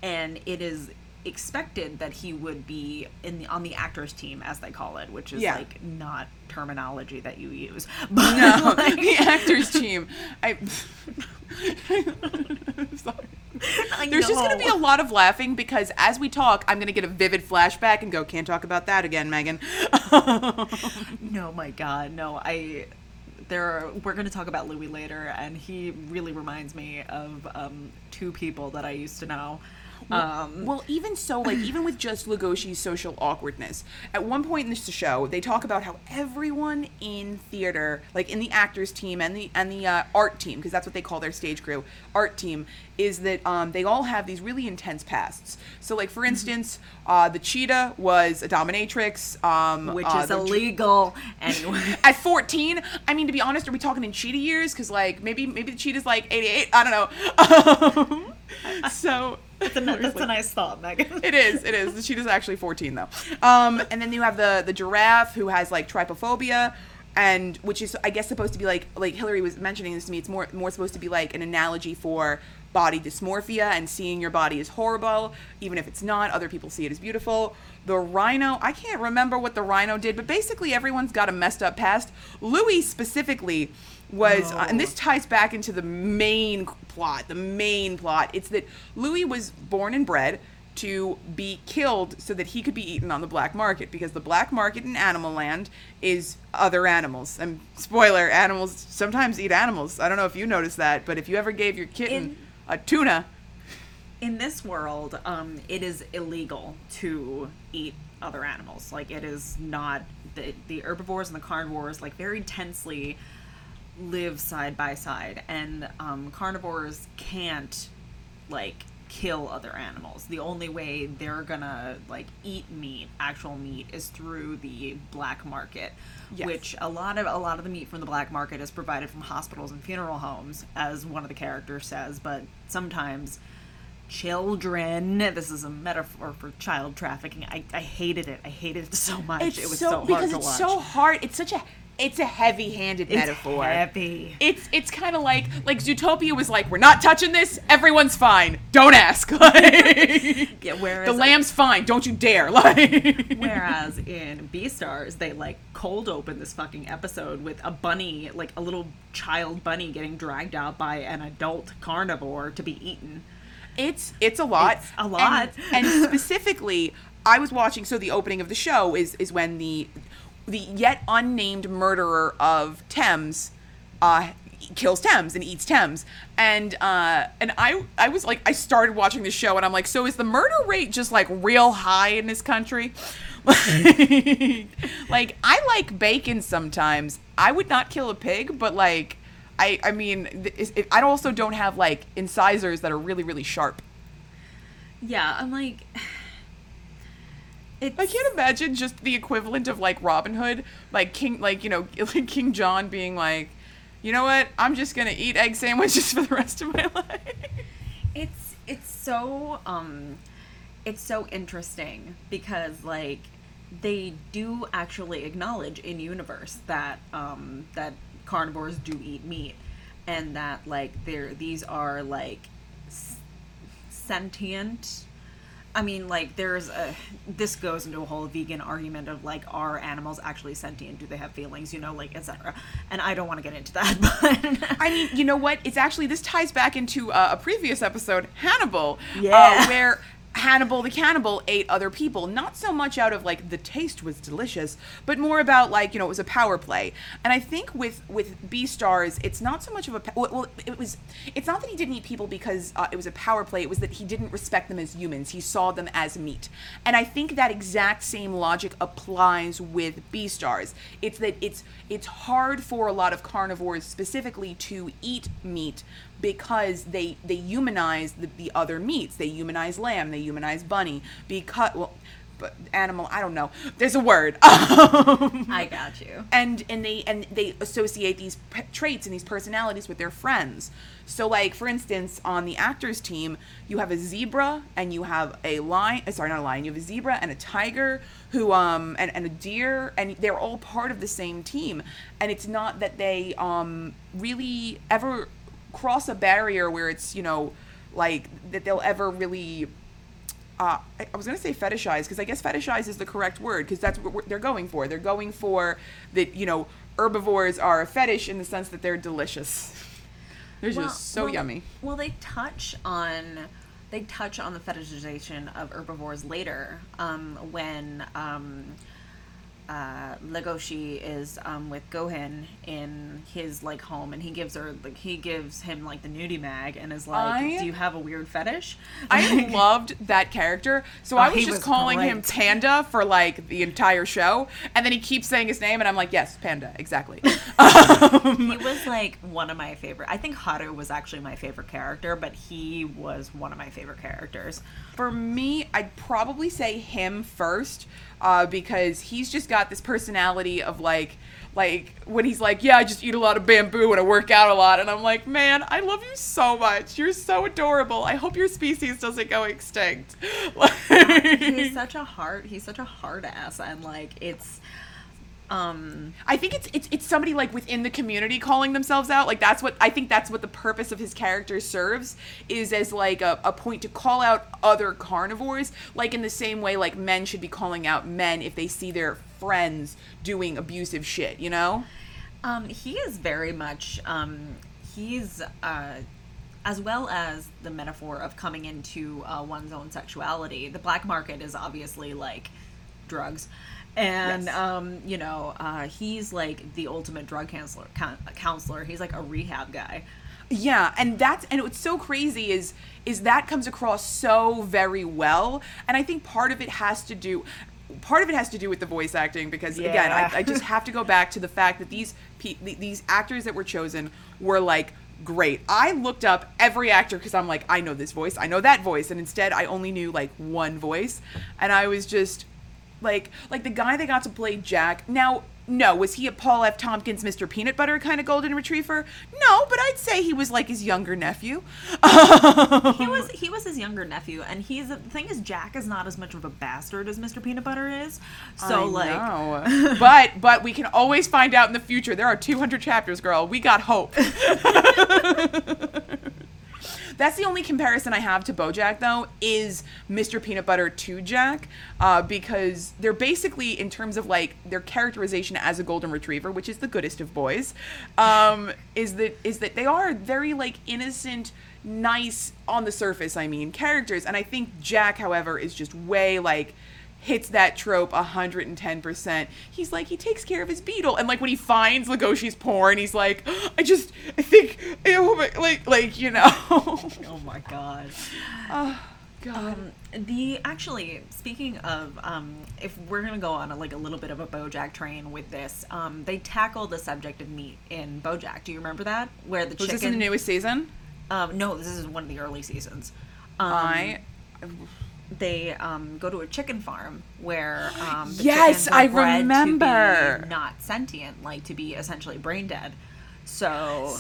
[SPEAKER 1] and it is expected that he would be in the on the actors team as they call it, which is
[SPEAKER 2] Yeah.
[SPEAKER 1] like not terminology that you use. But
[SPEAKER 2] No,
[SPEAKER 1] like-
[SPEAKER 2] the actors team. I. Sorry.
[SPEAKER 1] I
[SPEAKER 2] There's just going to be a lot of laughing because as we talk, I'm going to get a vivid flashback and go, can't talk about that again, Megan.
[SPEAKER 1] No, my God, no. I there are, we're going to talk about Louis later, and he really reminds me of um, two people that I used to know. Um,
[SPEAKER 2] well, even so, like even with just Legoshi's social awkwardness, at one point in this show, they talk about how everyone in theater, like in the actors team and the and the uh, art team, because that's what they call their stage crew, art team, is that um, they all have these really intense pasts. So, like for instance, uh, the cheetah was a dominatrix, um,
[SPEAKER 1] which
[SPEAKER 2] uh,
[SPEAKER 1] is
[SPEAKER 2] the
[SPEAKER 1] illegal. Anyway,
[SPEAKER 2] at 14 i mean to be honest are we talking in cheetah years because like maybe maybe the cheetah's like 88 i don't know um, so
[SPEAKER 1] that's a, that's a nice thought, Megan.
[SPEAKER 2] it is it is. She is actually 14 though. Um and then you have the the giraffe who has like trypophobia and which is i guess supposed to be like like hillary was mentioning this to me it's more more supposed to be like an analogy for body dysmorphia and seeing your body as horrible even if it's not other people see it as beautiful. The rhino i can't remember what the rhino did but basically everyone's got a messed up past. Louis specifically was uh, and this ties back into the main plot the main plot. It's that louis was born and bred to be killed so that he could be eaten on the black market because the black market in animal land is other animals. And spoiler animals sometimes eat animals. I don't know if you noticed that but if you ever gave your kitten
[SPEAKER 1] In-
[SPEAKER 2] a tuna
[SPEAKER 1] in this world, um, it is illegal to eat other animals. Like it is not the the herbivores and the carnivores like very tensely live side by side, and um, carnivores can't like kill other animals. The only way they're gonna like eat meat, actual meat, is through the black market,
[SPEAKER 2] Yes.
[SPEAKER 1] which a lot of a lot of the meat from the black market is provided from hospitals and funeral homes, as one of the characters says. But sometimes children. This is a metaphor for child trafficking. I, I hated it. I hated it so much.
[SPEAKER 2] It's
[SPEAKER 1] it was
[SPEAKER 2] so,
[SPEAKER 1] so, hard
[SPEAKER 2] because it's
[SPEAKER 1] watch.
[SPEAKER 2] so hard. It's such a it's a heavy-handed
[SPEAKER 1] It's
[SPEAKER 2] metaphor.
[SPEAKER 1] heavy.
[SPEAKER 2] It's it's kind of like like Zootopia was like we're not touching this. Everyone's fine. Don't ask. Like,
[SPEAKER 1] Yeah, whereas
[SPEAKER 2] the lamb's fine. Don't you dare. Like
[SPEAKER 1] Whereas in Beastars, they like cold open this fucking episode with a bunny, like a little child bunny, getting dragged out by an adult carnivore to be eaten.
[SPEAKER 2] It's it's a lot.
[SPEAKER 1] It's a lot.
[SPEAKER 2] And, and specifically, I was watching. So the opening of the show is is when the the yet unnamed murderer of Thames uh, kills Thames and eats Thames. And uh, and I I was like I started watching the show and I'm like, so is the murder rate just like real high in this country? like I like bacon sometimes. I would not kill a pig, but like. I, I mean, I also don't have like incisors that are really, really sharp.
[SPEAKER 1] Yeah, I'm like. It's,
[SPEAKER 2] I can't imagine just the equivalent of like Robin Hood, like King, like you know, like King John being like, you know what? I'm just gonna eat egg sandwiches for the rest of my life.
[SPEAKER 1] it's it's so um it's so interesting because like they do actually acknowledge in universe that um that carnivores do eat meat and that like they're these are like s- sentient I mean, like, there's a. This goes into a whole vegan argument of like, are animals actually sentient? Do they have feelings? You know, like, etc. And I don't want to get into that, but
[SPEAKER 2] I mean, you know what? It's actually this ties back into uh, a previous episode, Hannibal,
[SPEAKER 1] Yeah.
[SPEAKER 2] uh, where Hannibal the cannibal ate other people. Not so much out of like the taste was delicious, but more about like you know it was a power play. And I think with with Beastars, it's not so much of a well, it was. It's not that he didn't eat people because uh, it was a power play. It was that he didn't respect them as humans. He saw them as meat. And I think that exact same logic applies with Beastars. It's that it's it's hard for a lot of carnivores specifically to eat meat because they they humanize the, the other meats. They humanize lamb. They humanize bunny because well, but animal. I don't know. There's a word.
[SPEAKER 1] I got you.
[SPEAKER 2] and and they and they associate these p- traits and these personalities with their friends. So like for instance, on the actors team, you have a zebra and you have a lion. uh, Sorry, not a lion. You have a zebra and a tiger who um and, and a deer and they're all part of the same team. And it's not that they um really ever cross a barrier where it's you know like that they'll ever really uh, I I was gonna say fetishize because I guess fetishize is the correct word because that's what they're going for. They're going for that you know herbivores are a fetish in the sense that they're delicious. They're
[SPEAKER 1] Well-
[SPEAKER 2] just so
[SPEAKER 1] well-
[SPEAKER 2] yummy.
[SPEAKER 1] Well, they touch on they touch on the fetishization of herbivores later um, when um, uh, Legoshi is um, with Gohin in his like home, and he gives her like he gives him like the nudie mag, and is like,
[SPEAKER 2] I-
[SPEAKER 1] "Do you have a weird fetish?"
[SPEAKER 2] I loved that character, so I
[SPEAKER 1] Oh,
[SPEAKER 2] was just
[SPEAKER 1] was
[SPEAKER 2] calling him. Panda for like the entire show, and then he keeps saying his name, and I'm like, yes, Panda, exactly.
[SPEAKER 1] he was like one of my favorite. I think Haru was actually my favorite character, but he was one of my favorite characters.
[SPEAKER 2] For me, I'd probably say him first, uh, because he's just got this personality of like, like when he's like, yeah, I just eat a lot of bamboo and I work out a lot, and I'm like, man, I love you so much. You're so adorable. I hope your species doesn't go extinct.
[SPEAKER 1] He's such a hard. He's such a hard ass, and like it's. Um,
[SPEAKER 2] I think it's it's it's somebody like within the community calling themselves out. Like that's what I think that's what the purpose of his character serves is as like a, a point to call out other carnivores, like in the same way like men should be calling out men if they see their friends doing abusive shit, you know?
[SPEAKER 1] Um, he is very much. Um, he's uh, as well as the metaphor of coming into uh, one's own sexuality. The black market is obviously like drugs, and
[SPEAKER 2] Yes.
[SPEAKER 1] um, you know, uh, he's like the ultimate drug counselor. Coun- counselor. He's like a rehab guy.
[SPEAKER 2] Yeah, and that's and what's so crazy is is that comes across so very well, and I think part of it has to do part of it has to do with the voice acting because again I, I just have to go back to the fact that these pe- these actors that were chosen were like great i looked up every actor because i'm like i know this voice i know that voice and instead i only knew like one voice and i was just like like the guy that got to play jack now no, was he a Paul F. Tompkins, Mr. Peanut Butter kind of golden retriever? No, but I'd say he was like his younger nephew.
[SPEAKER 1] he was he was his younger nephew, and he's the thing is Jack is not as much of a bastard as Mr. Peanut Butter is. So
[SPEAKER 2] I
[SPEAKER 1] like,
[SPEAKER 2] but but we can always find out in the future. There are 200 chapters, girl. We got hope. That's the only comparison I have to BoJack, though, is Mr. Peanut Butter to Jack, uh, because they're basically, in terms of like their characterization as a golden retriever, which is the goodest of boys, um, is that is that they are very like innocent, nice on the surface. I mean, characters, and I think Jack, however, is just way like hits that trope 110%. He's like, he takes care of his beetle. And like when he finds Legoshi's porn, he's like, I just, I think, like, like, you know.
[SPEAKER 1] oh my god.
[SPEAKER 2] oh, God.
[SPEAKER 1] Um, the actually speaking of um, if we're gonna go on a, like a little bit of a BoJack train with this, um, they tackle the subject of meat in BoJack. Do you remember that? Where the
[SPEAKER 2] Was
[SPEAKER 1] chicken?
[SPEAKER 2] this in the newest season?
[SPEAKER 1] um, no, this is one of the early seasons. Um,
[SPEAKER 2] I.
[SPEAKER 1] they um, go to a chicken farm where um, the
[SPEAKER 2] Yes, I
[SPEAKER 1] bred to be
[SPEAKER 2] remember.
[SPEAKER 1] not sentient, like to be essentially brain dead. So,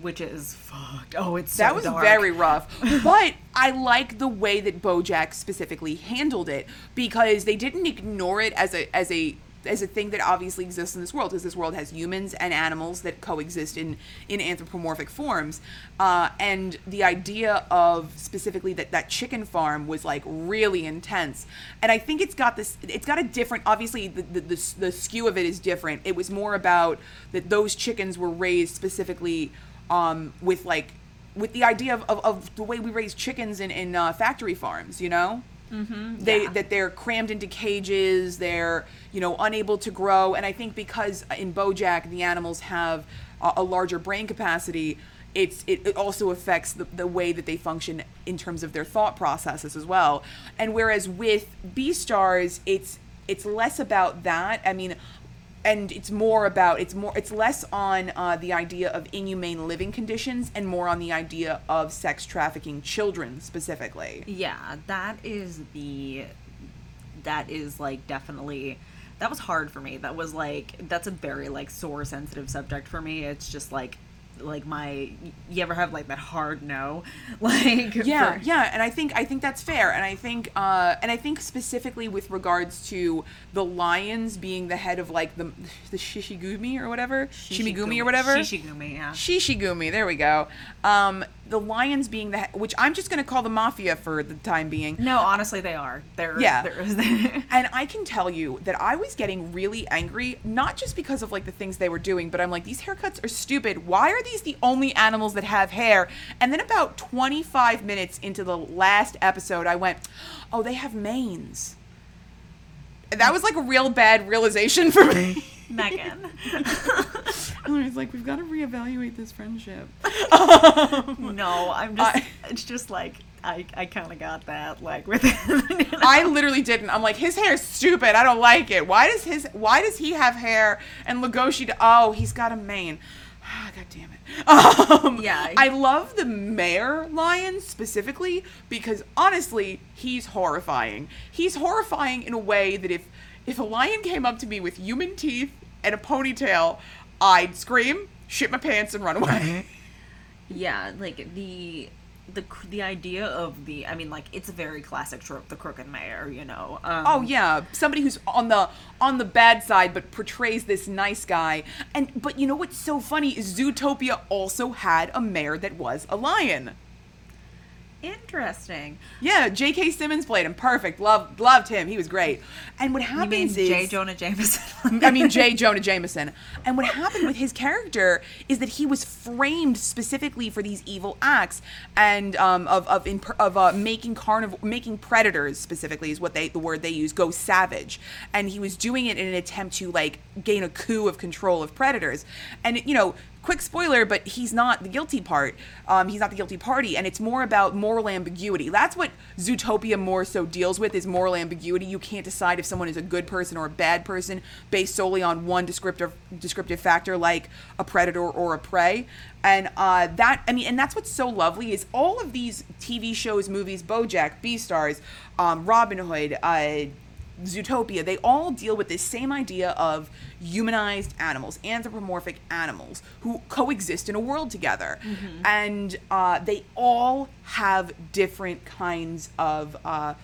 [SPEAKER 1] which is fucked. Oh, it's so
[SPEAKER 2] That was
[SPEAKER 1] dark.
[SPEAKER 2] very rough. but I like the way that BoJack specifically handled it because they didn't ignore it as a as a as a thing that obviously exists in this world because this world has humans and animals that coexist in in anthropomorphic forms. Uh, and the idea of specifically that that chicken farm was like really intense. And i think it's got this it's got a different obviously the the, the, the skew of it is different. It was more about that those chickens were raised specifically um, with like with the idea of, of, of the way we raise chickens in, in uh, factory farms, you know? Mm-hmm, they
[SPEAKER 1] yeah.
[SPEAKER 2] that they're crammed into cages, they're you know unable to grow, and I think because in BoJack the animals have a, a larger brain capacity, it's it, it also affects the, the way that they function in terms of their thought processes as well. And whereas with Beastars, it's it's less about that. I mean, and it's more about it's more it's less on uh, the idea of inhumane living conditions and more on the idea of sex trafficking children specifically
[SPEAKER 1] Yeah, that is the that is like definitely that was hard for me. That was like that's a very like sore sensitive subject for me. It's just like like my you ever have like that hard no? Like
[SPEAKER 2] yeah
[SPEAKER 1] for-
[SPEAKER 2] yeah and i think i think that's fair and i think uh and i think specifically with regards to the lions being the head of like the the shishigumi or whatever? Shimigumi or whatever?
[SPEAKER 1] Shishigumi yeah.
[SPEAKER 2] Shishigumi there we go um the lions being the which i'm just gonna call the mafia for the time being
[SPEAKER 1] no honestly they are they're
[SPEAKER 2] Yeah.
[SPEAKER 1] they're,
[SPEAKER 2] And I can tell you that I was getting really angry, not just because of like the things they were doing, but I'm like, these haircuts are stupid. Why are these the only animals that have hair? And then about 25 minutes into the last episode, I went, oh, they have manes. And that was like a real bad realization for me.
[SPEAKER 1] Megan
[SPEAKER 2] I was like, we've got to reevaluate this friendship.
[SPEAKER 1] no I'm just
[SPEAKER 2] I-
[SPEAKER 1] it's just like I I kind of got that like with
[SPEAKER 2] I literally didn't. I'm like, his hair is stupid. I don't like it. Why does his why does he have hair and Legoshi? d- Oh, he's got a mane. Ah, God damn it. Um,
[SPEAKER 1] Yeah.
[SPEAKER 2] I love the mayor lion specifically because honestly, he's horrifying. He's horrifying in a way that if if a lion came up to me with human teeth and a ponytail, I'd scream, shit my pants, and run away.
[SPEAKER 1] Yeah, like the the the idea of the I mean like it's a very classic trope the crooked mayor, you know. Um,
[SPEAKER 2] Oh yeah, somebody who's on the on the bad side but portrays this nice guy. And but you know what's so funny is Zootopia also had a mayor that was a lion.
[SPEAKER 1] Interesting.
[SPEAKER 2] Yeah, J.K. Simmons played him. Perfect. Loved loved him. He was great. And what
[SPEAKER 1] You mean
[SPEAKER 2] happens is
[SPEAKER 1] J. Jonah Jameson?
[SPEAKER 2] I mean J. Jonah Jameson. And what happened with his character is that he was framed specifically for these evil acts and um, of of in, of uh, making carniv- making predators specifically is what they the word they use go savage. And he was doing it in an attempt to like gain a coup of control of predators. And you know, quick spoiler, but he's not the guilty part. Um, he's not the guilty party, and it's more about moral ambiguity. That's what Zootopia more so deals with is moral ambiguity. You can't decide if someone is a good person or a bad person based solely on one descriptive descriptive factor, like a predator or a prey. And uh, that, I mean, and that's what's so lovely is all of these TV shows, movies, BoJack, Beastars, um, Robin Hood, uh, Zootopia, they all deal with this same idea of humanized animals, anthropomorphic animals who coexist in a world together. And uh, they all have different kinds of. Uh,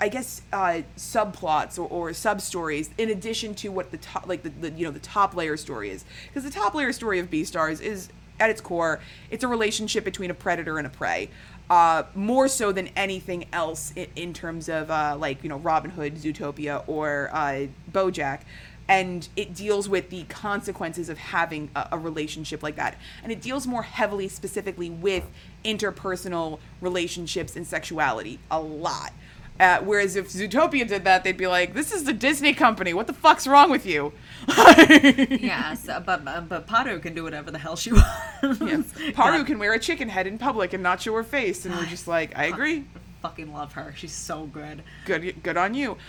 [SPEAKER 2] I guess uh, subplots or, or sub stories in addition to what the top like the, the you know the top layer story is because the top layer story of Beastars is at its core it's a relationship between a predator and a prey uh, more so than anything else in, in terms of uh, like you know Robin Hood Zootopia or uh, BoJack. And it deals with the consequences of having a, a relationship like that. And it deals more heavily specifically with interpersonal relationships and sexuality a lot uh, whereas if Zootopia did that, they'd be like, "This is the Disney company. What the fuck's wrong with you?"
[SPEAKER 1] yeah, so, but but but Pato can do whatever the hell she wants.
[SPEAKER 2] Yeah. Paru can wear a chicken head in public and not show her face, and we're just like, "I agree.
[SPEAKER 1] Fucking love her. She's so good.
[SPEAKER 2] Good, good on you."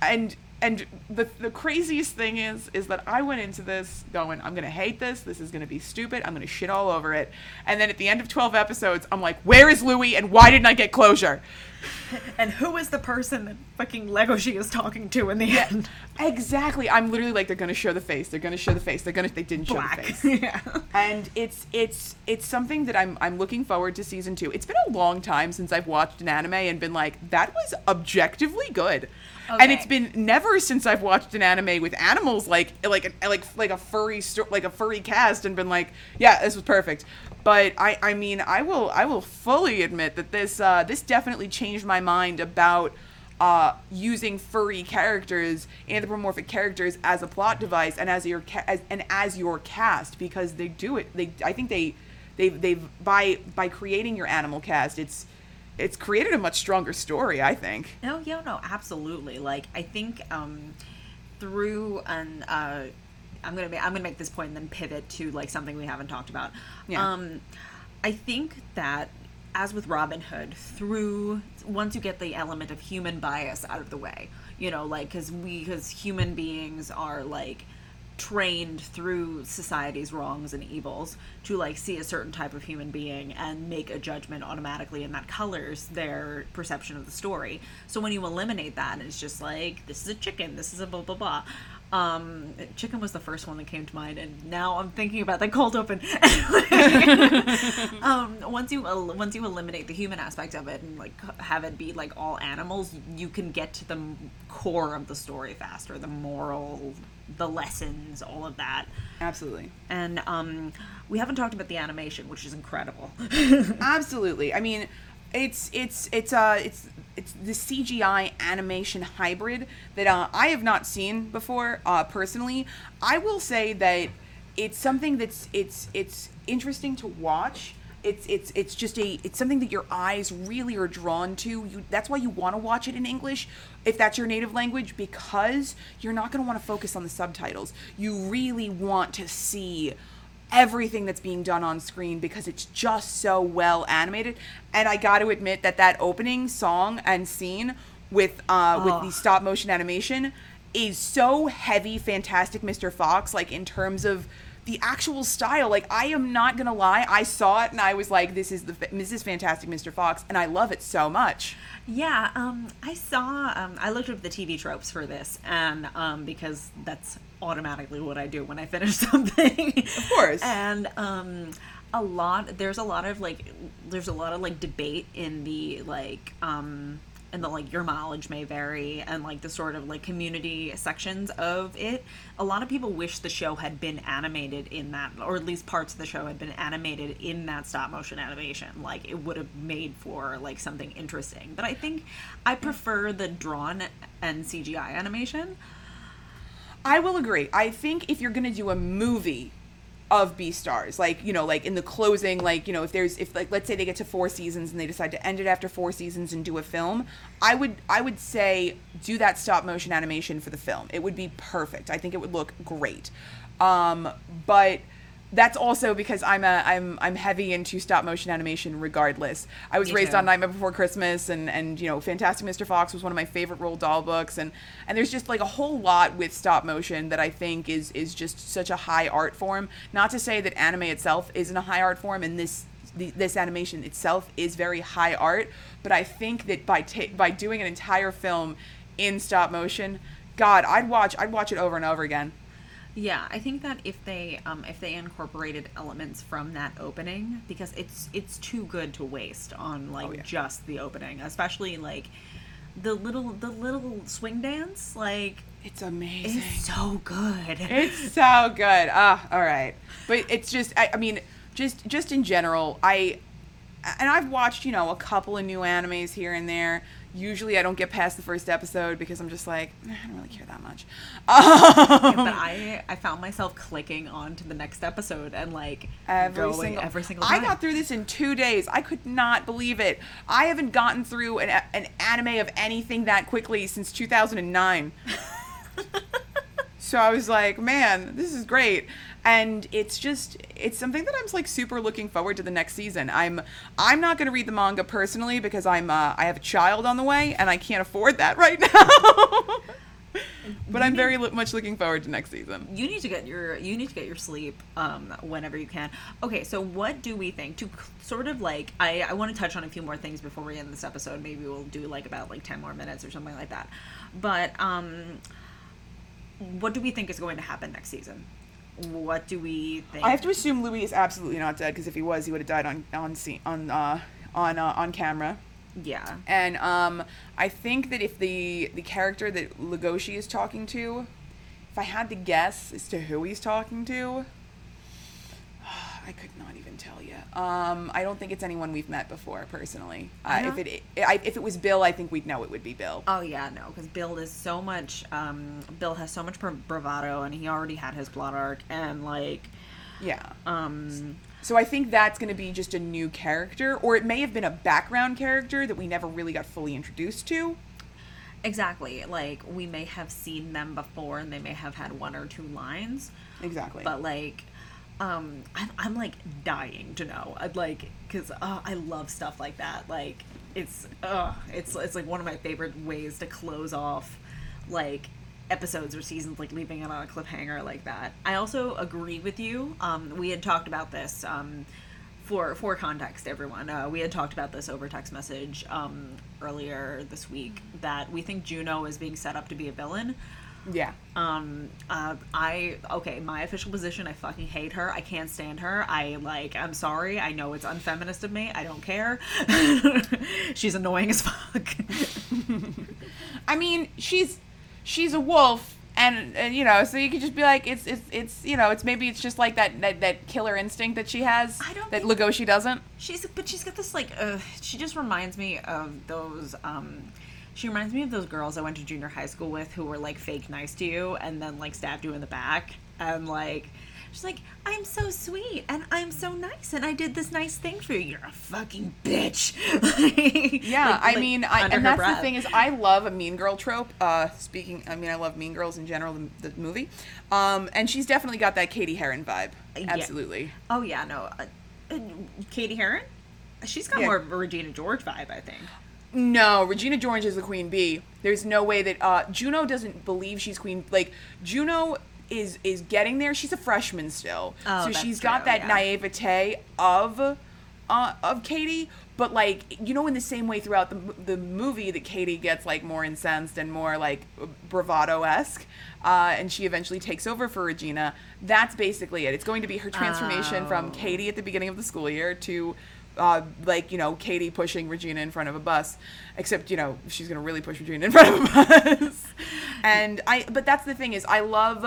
[SPEAKER 2] And and the the craziest thing is is that I went into this going, "I'm gonna hate this. This is gonna be stupid. I'm gonna shit all over it." And then at the end of 12 episodes, I'm like, "Where is Louie? And why didn't I get closure?"
[SPEAKER 1] And who is the person that fucking Legoshi is talking to in the end?
[SPEAKER 2] Exactly. I'm literally like, they're gonna show the face. They're gonna show the face. They're gonna. They didn't show the face.
[SPEAKER 1] yeah.
[SPEAKER 2] and it's it's it's something that I'm I'm looking forward to season two. It's been a long time since I've watched an anime and been like that was objectively good,
[SPEAKER 1] Okay.
[SPEAKER 2] and it's been never since I've watched an anime with animals like like a, like like a furry like a furry cast and been like yeah this was perfect. But I I mean I will I will fully admit that this uh, this definitely changed my mind about uh, using furry characters, anthropomorphic characters as a plot device and as your ca- as, and as your cast because they do it. They I think they they they've by by creating your animal cast, it's it's created a much stronger story. I think.
[SPEAKER 1] No, yeah, no, absolutely. Like I think um, through an uh, I'm gonna make, I'm gonna make this point and then pivot to like something we haven't talked about.
[SPEAKER 2] Yeah.
[SPEAKER 1] Um, I think that as with Robin Hood, through once you get the element of human bias out of the way, you know, like because we because human beings are like trained through society's wrongs and evils to like see a certain type of human being and make a judgment automatically and that colors their perception of the story. So when you eliminate that it's just like this is a chicken this is a blah blah blah um chicken was the first one that came to mind and now i'm thinking about that cold open um once you once you eliminate the human aspect of it and like have it be like all animals you can get to the core of the story faster the moral the lessons all of that
[SPEAKER 2] Absolutely.
[SPEAKER 1] and um we haven't talked about the animation which is incredible
[SPEAKER 2] Absolutely. I mean, it's it's it's uh it's it's the CGI animation hybrid that uh, I have not seen before uh, personally. I will say that it's something that's it's it's interesting to watch. It's it's it's just a it's something that your eyes really are drawn to. You that's why you want to watch it in English if that's your native language because you're not going to want to focus on the subtitles. You really want to see everything that's being done on screen because it's just so well animated. And i got to admit that that opening song and scene with uh with the stop motion animation is so heavy fantastic mr fox like in terms of the actual style like i am not gonna lie i saw it and i was like this is the this is fantastic mr fox and i love it so much
[SPEAKER 1] Yeah, um, I saw. Um, I looked up the TV tropes for this, and um, because that's automatically what I do when I finish something. Of
[SPEAKER 2] course.
[SPEAKER 1] And um, a lot. There's a lot of like. There's a lot of like debate in the like. Um, and the like your mileage may vary and like the sort of like community sections of it a lot of people wish the show had been animated in that or at least parts of the show had been animated in that stop motion animation. Like it would have made for like something interesting. But i think i prefer the drawn and cgi animation.
[SPEAKER 2] I will agree. I think if you're gonna do a movie of Beastars, like you know, like in the closing, like you know, if there's if like let's say they get to four seasons and they decide to end it after four seasons and do a film, I would I would say do that stop motion animation for the film. It would be perfect. I think it would look great. Um, but that's also because I'm a I'm I'm heavy into stop motion animation regardless. I was
[SPEAKER 1] Me
[SPEAKER 2] raised
[SPEAKER 1] too.
[SPEAKER 2] on Nightmare Before Christmas and and you know Fantastic Mr. Fox was one of my favorite Roald Dahl books and and there's just like a whole lot with stop motion that I think is is just such a high art form. Not to say that anime itself isn't a high art form and this the, this animation itself is very high art, but I think that by ta- by doing an entire film in stop motion. God, I'd watch I'd watch it over and over again.
[SPEAKER 1] Yeah, I think that if they um, if they incorporated elements from that opening, because it's it's too good to waste on like
[SPEAKER 2] Oh, yeah.
[SPEAKER 1] just the opening, especially like the little the little swing dance, like
[SPEAKER 2] It's amazing.
[SPEAKER 1] is so good.
[SPEAKER 2] It's so good. Ah, all right. But it's just, I, I mean, just just in general, I and I've watched, you know, a couple of new animes here and there. Usually, I don't get past the first episode because I'm just like, "Eh, I don't really care that much. Um,
[SPEAKER 1] but I I found myself clicking on to the next episode and like
[SPEAKER 2] Every single,
[SPEAKER 1] every single
[SPEAKER 2] I got through this in two days. I could not believe it. I haven't gotten through an, an anime of anything that quickly since 2009. so I was like, man, this is great. And it's just it's something that I'm like super looking forward to the next season. I'm I'm not going to read the manga personally because I'm uh, I have a child on the way and I can't afford that right now. but I'm very lo- much looking forward to next season.
[SPEAKER 1] you need to get your you need to get your sleep um whenever you can okay so what do we think to sort of like i i want to touch on a few more things before we end this episode maybe we'll do like about like 10 more minutes or something like that but um what do we think is going to happen next season what do we think
[SPEAKER 2] I have to assume Louis is absolutely not dead because if he was, he would have died on on scene on uh, on uh, on camera.
[SPEAKER 1] yeah
[SPEAKER 2] And um, I think that if the the character that Legoshi is talking to, if I had to guess as to who he's talking to, I could not even tell you. Um, I don't think it's anyone we've met before personally. Uh, if it I, if it was Bill, I think we'd know it would be Bill.
[SPEAKER 1] Oh yeah, no, because Bill is so much. Um, Bill has so much bravado, and he already had his plot arc, and like,
[SPEAKER 2] Yeah.
[SPEAKER 1] um,
[SPEAKER 2] So I think that's going to be just a new character, or it may have been a background character that we never really got fully introduced to.
[SPEAKER 1] exactly. Like we may have seen them before, and they may have had one or two lines,
[SPEAKER 2] Exactly.
[SPEAKER 1] but like, um, I'm, I'm like dying to know. I'd like because uh, I love stuff like that. Like it's, uh, it's it's like one of my favorite ways to close off, like episodes or seasons like leaving it on a cliffhanger like that. I also agree with you. Um, we had talked about this. Um, for for context, everyone, uh, we had talked about this over text message um, earlier this week that we think Juno is being set up to be a villain.
[SPEAKER 2] Yeah.
[SPEAKER 1] Um, uh, I okay, my official position. I fucking hate her. I can't stand her. I like. I'm sorry. I know it's unfeminist of me. I don't care. She's annoying as fuck.
[SPEAKER 2] I mean, she's she's a wolf, and, and you know, so you could just be like, it's it's it's you know, it's maybe it's just like that that, that killer instinct that she has
[SPEAKER 1] I don't
[SPEAKER 2] that Legoshi doesn't.
[SPEAKER 1] She's but she's got this like uh she just reminds me of those um she reminds me of those girls I went to junior high school with who were like fake nice to you and then like stabbed you in the back and like she's like I'm so sweet and I'm so nice and I did this nice thing for you. You're a fucking bitch.
[SPEAKER 2] Yeah,
[SPEAKER 1] Like-
[SPEAKER 2] I
[SPEAKER 1] like,
[SPEAKER 2] mean, I, and that's
[SPEAKER 1] breath.
[SPEAKER 2] the thing is, I love a Mean Girl trope. Uh, speaking, I mean, I love Mean Girls in general, the, the movie, um, and she's definitely got that Cady Heron vibe.
[SPEAKER 1] Yeah.
[SPEAKER 2] Absolutely.
[SPEAKER 1] Oh yeah, no. Uh, uh, Cady Heron? She's got
[SPEAKER 2] Yeah.
[SPEAKER 1] more of a Regina George vibe, I think.
[SPEAKER 2] No, Regina George is the queen bee. There's no way that uh, Juno doesn't believe she's queen. Like Juno is is getting there. She's a freshman still,
[SPEAKER 1] Oh,
[SPEAKER 2] so she's got
[SPEAKER 1] true,
[SPEAKER 2] that
[SPEAKER 1] yeah.
[SPEAKER 2] naivete of uh, of Cady. But like you know, in the same way throughout the the movie, that Cady gets like more incensed and more like bravado esque, uh, and she eventually takes over for Regina. That's basically it. It's going to be her transformation from
[SPEAKER 1] Oh.
[SPEAKER 2] Cady at the beginning of the school year to uh, like you know Cady pushing Regina in front of a bus, except you know she's gonna really push Regina in front of a bus. and I, but that's the thing is I love,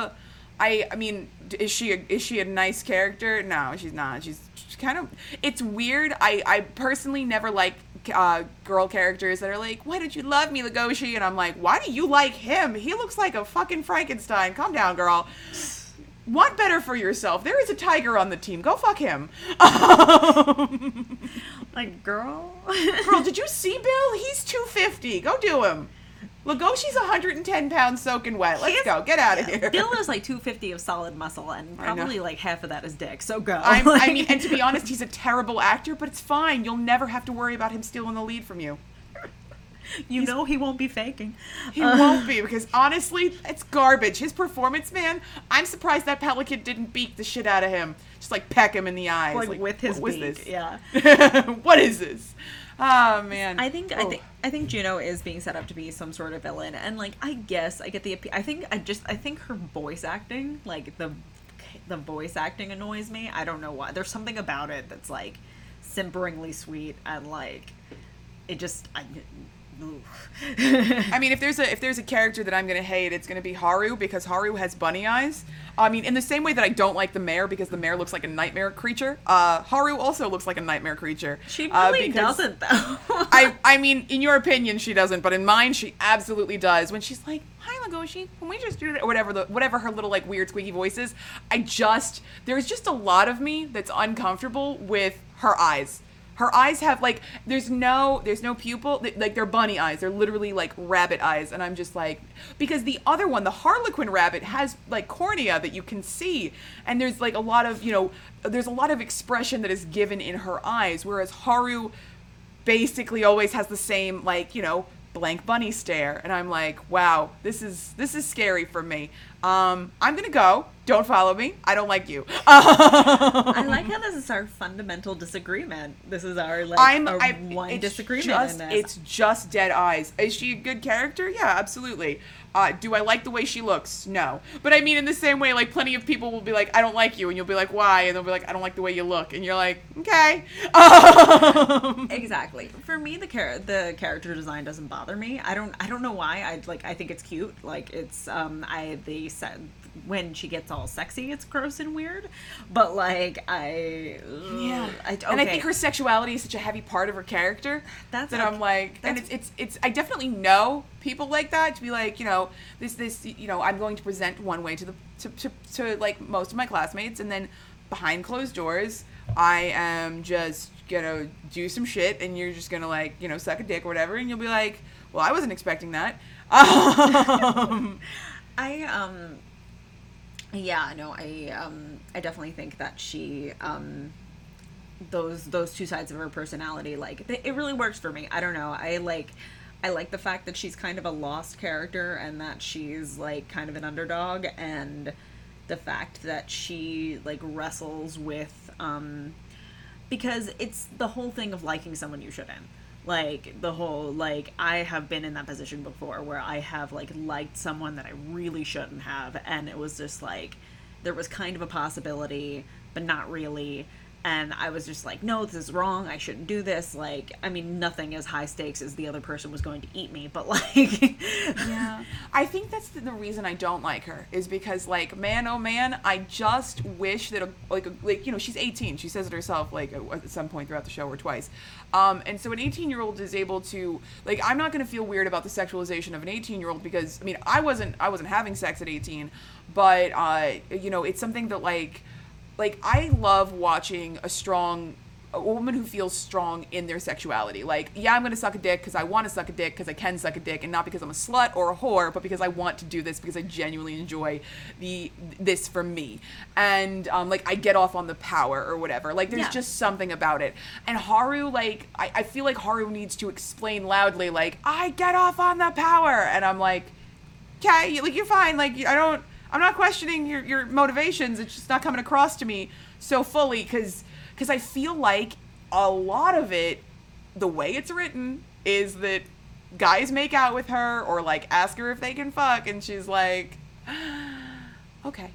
[SPEAKER 2] I I mean is she a, is she a nice character? No, she's not. She's, she's kind of it's weird. I I personally never like uh, girl characters that are like, why did you love me, Legoshi? And I'm like, why do you like him? He looks like a fucking Frankenstein. Calm down, girl. Want better for yourself. There is a tiger on the team. Go fuck him.
[SPEAKER 1] Like, girl.
[SPEAKER 2] Girl, did you see Bill? He's 250. Go do him. Legoshi's 110 pounds soaking wet. Let's
[SPEAKER 1] He's-
[SPEAKER 2] go. Get out of here.
[SPEAKER 1] Bill is like 250 of solid muscle, and probably like half of that is dick. So go.
[SPEAKER 2] I'm, I
[SPEAKER 1] Like-
[SPEAKER 2] mean, and to be honest, he's a terrible actor, but it's fine. You'll never have to worry about him stealing the lead from you.
[SPEAKER 1] you know he won't be faking.
[SPEAKER 2] He uh, won't be because honestly, it's garbage. His performance, man. I'm surprised that pelican didn't beat the shit out of him. Just like peck him in the eyes.
[SPEAKER 1] Like, with his
[SPEAKER 2] what
[SPEAKER 1] beak,
[SPEAKER 2] this?
[SPEAKER 1] yeah.
[SPEAKER 2] what is this? Oh man.
[SPEAKER 1] I think I
[SPEAKER 2] Oh.
[SPEAKER 1] think I think Juno is being set up to be some sort of villain, and like I guess I get the I think I just I think her voice acting, like the the voice acting annoys me. I don't know why. There's something about it that's like simperingly sweet and like it just I.
[SPEAKER 2] I mean, if there's a if there's a character that I'm gonna hate, it's gonna be Haru because Haru has bunny eyes. I mean, in the same way that I don't like the mayor because the mayor looks like a nightmare creature. Uh, Haru also looks like a nightmare creature.
[SPEAKER 1] she
[SPEAKER 2] uh,
[SPEAKER 1] really
[SPEAKER 2] because-
[SPEAKER 1] doesn't though.
[SPEAKER 2] I I mean, in your opinion, she doesn't, but in mine, she absolutely does. When she's like, "Hi, Legoshi, can we just do that?" or whatever the whatever her little like weird squeaky voice is, I just there's just a lot of me that's uncomfortable with her eyes. Her eyes have like there's no there's no pupil like they're bunny eyes. They're literally like rabbit eyes, and I'm just like because the other one, the Harlequin rabbit, has like cornea that you can see, and there's like a lot of you know there's a lot of expression that is given in her eyes, whereas Haru basically always has the same like you know blank bunny stare. And i'm like wow this is this is scary for me um i'm gonna go don't follow me i don't like you
[SPEAKER 1] I like how this is our fundamental disagreement. This is our like
[SPEAKER 2] i'm
[SPEAKER 1] our
[SPEAKER 2] I,
[SPEAKER 1] one
[SPEAKER 2] it's
[SPEAKER 1] disagreement
[SPEAKER 2] just,
[SPEAKER 1] in this.
[SPEAKER 2] it's just dead eyes is she a good character yeah absolutely uh, do I like the way she looks? No. But I mean, in the same way, like, plenty of people will be like, I don't like you. And you'll be like, why? And they'll be like, I don't like the way you look. And you're like, okay. Um,
[SPEAKER 1] Exactly. For me, the char- the character design doesn't bother me. I don't I don't know why. I like I think it's cute. Like it's um I they said when she gets all sexy, it's gross and weird. But like I
[SPEAKER 2] Yeah,
[SPEAKER 1] I,
[SPEAKER 2] and I think her sexuality is such a heavy part of her character
[SPEAKER 1] That's
[SPEAKER 2] that
[SPEAKER 1] okay.
[SPEAKER 2] I'm like, and it's it's it's. I definitely know people like that to be like, you know, this this you know, I'm going to present one way to the to to, to like most of my classmates, and then behind closed doors, I am just gonna do some shit, and you're just gonna like you know suck a dick or whatever, and you'll be like, well, I wasn't expecting that. Um,
[SPEAKER 1] I um yeah, no, I um I definitely think that she um those those two sides of her personality like it really works for me. I don't know. I like I like the fact that she's kind of a lost character and that she's like kind of an underdog and the fact that she like wrestles with um because it's the whole thing of liking someone you shouldn't like the whole like i have been in that position before where i have like liked someone that i really shouldn't have and it was just like there was kind of a possibility but not really and i was just like no this is wrong. I shouldn't do this. Like i mean nothing as high stakes as the other person was going to eat me but like
[SPEAKER 2] Yeah. I think that's the, reason I don't like her is because like man oh man I just wish that a, like a, like you know she's 18 she says it herself like at some point throughout the show or twice. Um and so an 18 year old is able to like I'm not going to feel weird about the sexualization of an 18 year old because I mean I wasn't I wasn't having sex at 18 but uh you know it's something that like like I love watching a strong a woman who feels strong in their sexuality. Like, yeah, I'm gonna suck a dick because I want to suck a dick because I can suck a dick, and not because I'm a slut or a whore, but because I want to do this because I genuinely enjoy the this for me, and um, like I get off on the power or whatever. Like, there's
[SPEAKER 1] Yeah.
[SPEAKER 2] just something about it. And Haru, like, I, I feel like Haru needs to explain loudly, like, I get off on the power, and I'm like, okay, like you're fine. Like I don't, I'm not questioning your your motivations. It's just not coming across to me so fully because because I feel like a lot of it, the way it's written, is that guys make out with her or like ask her if they can fuck, and she's like, okay.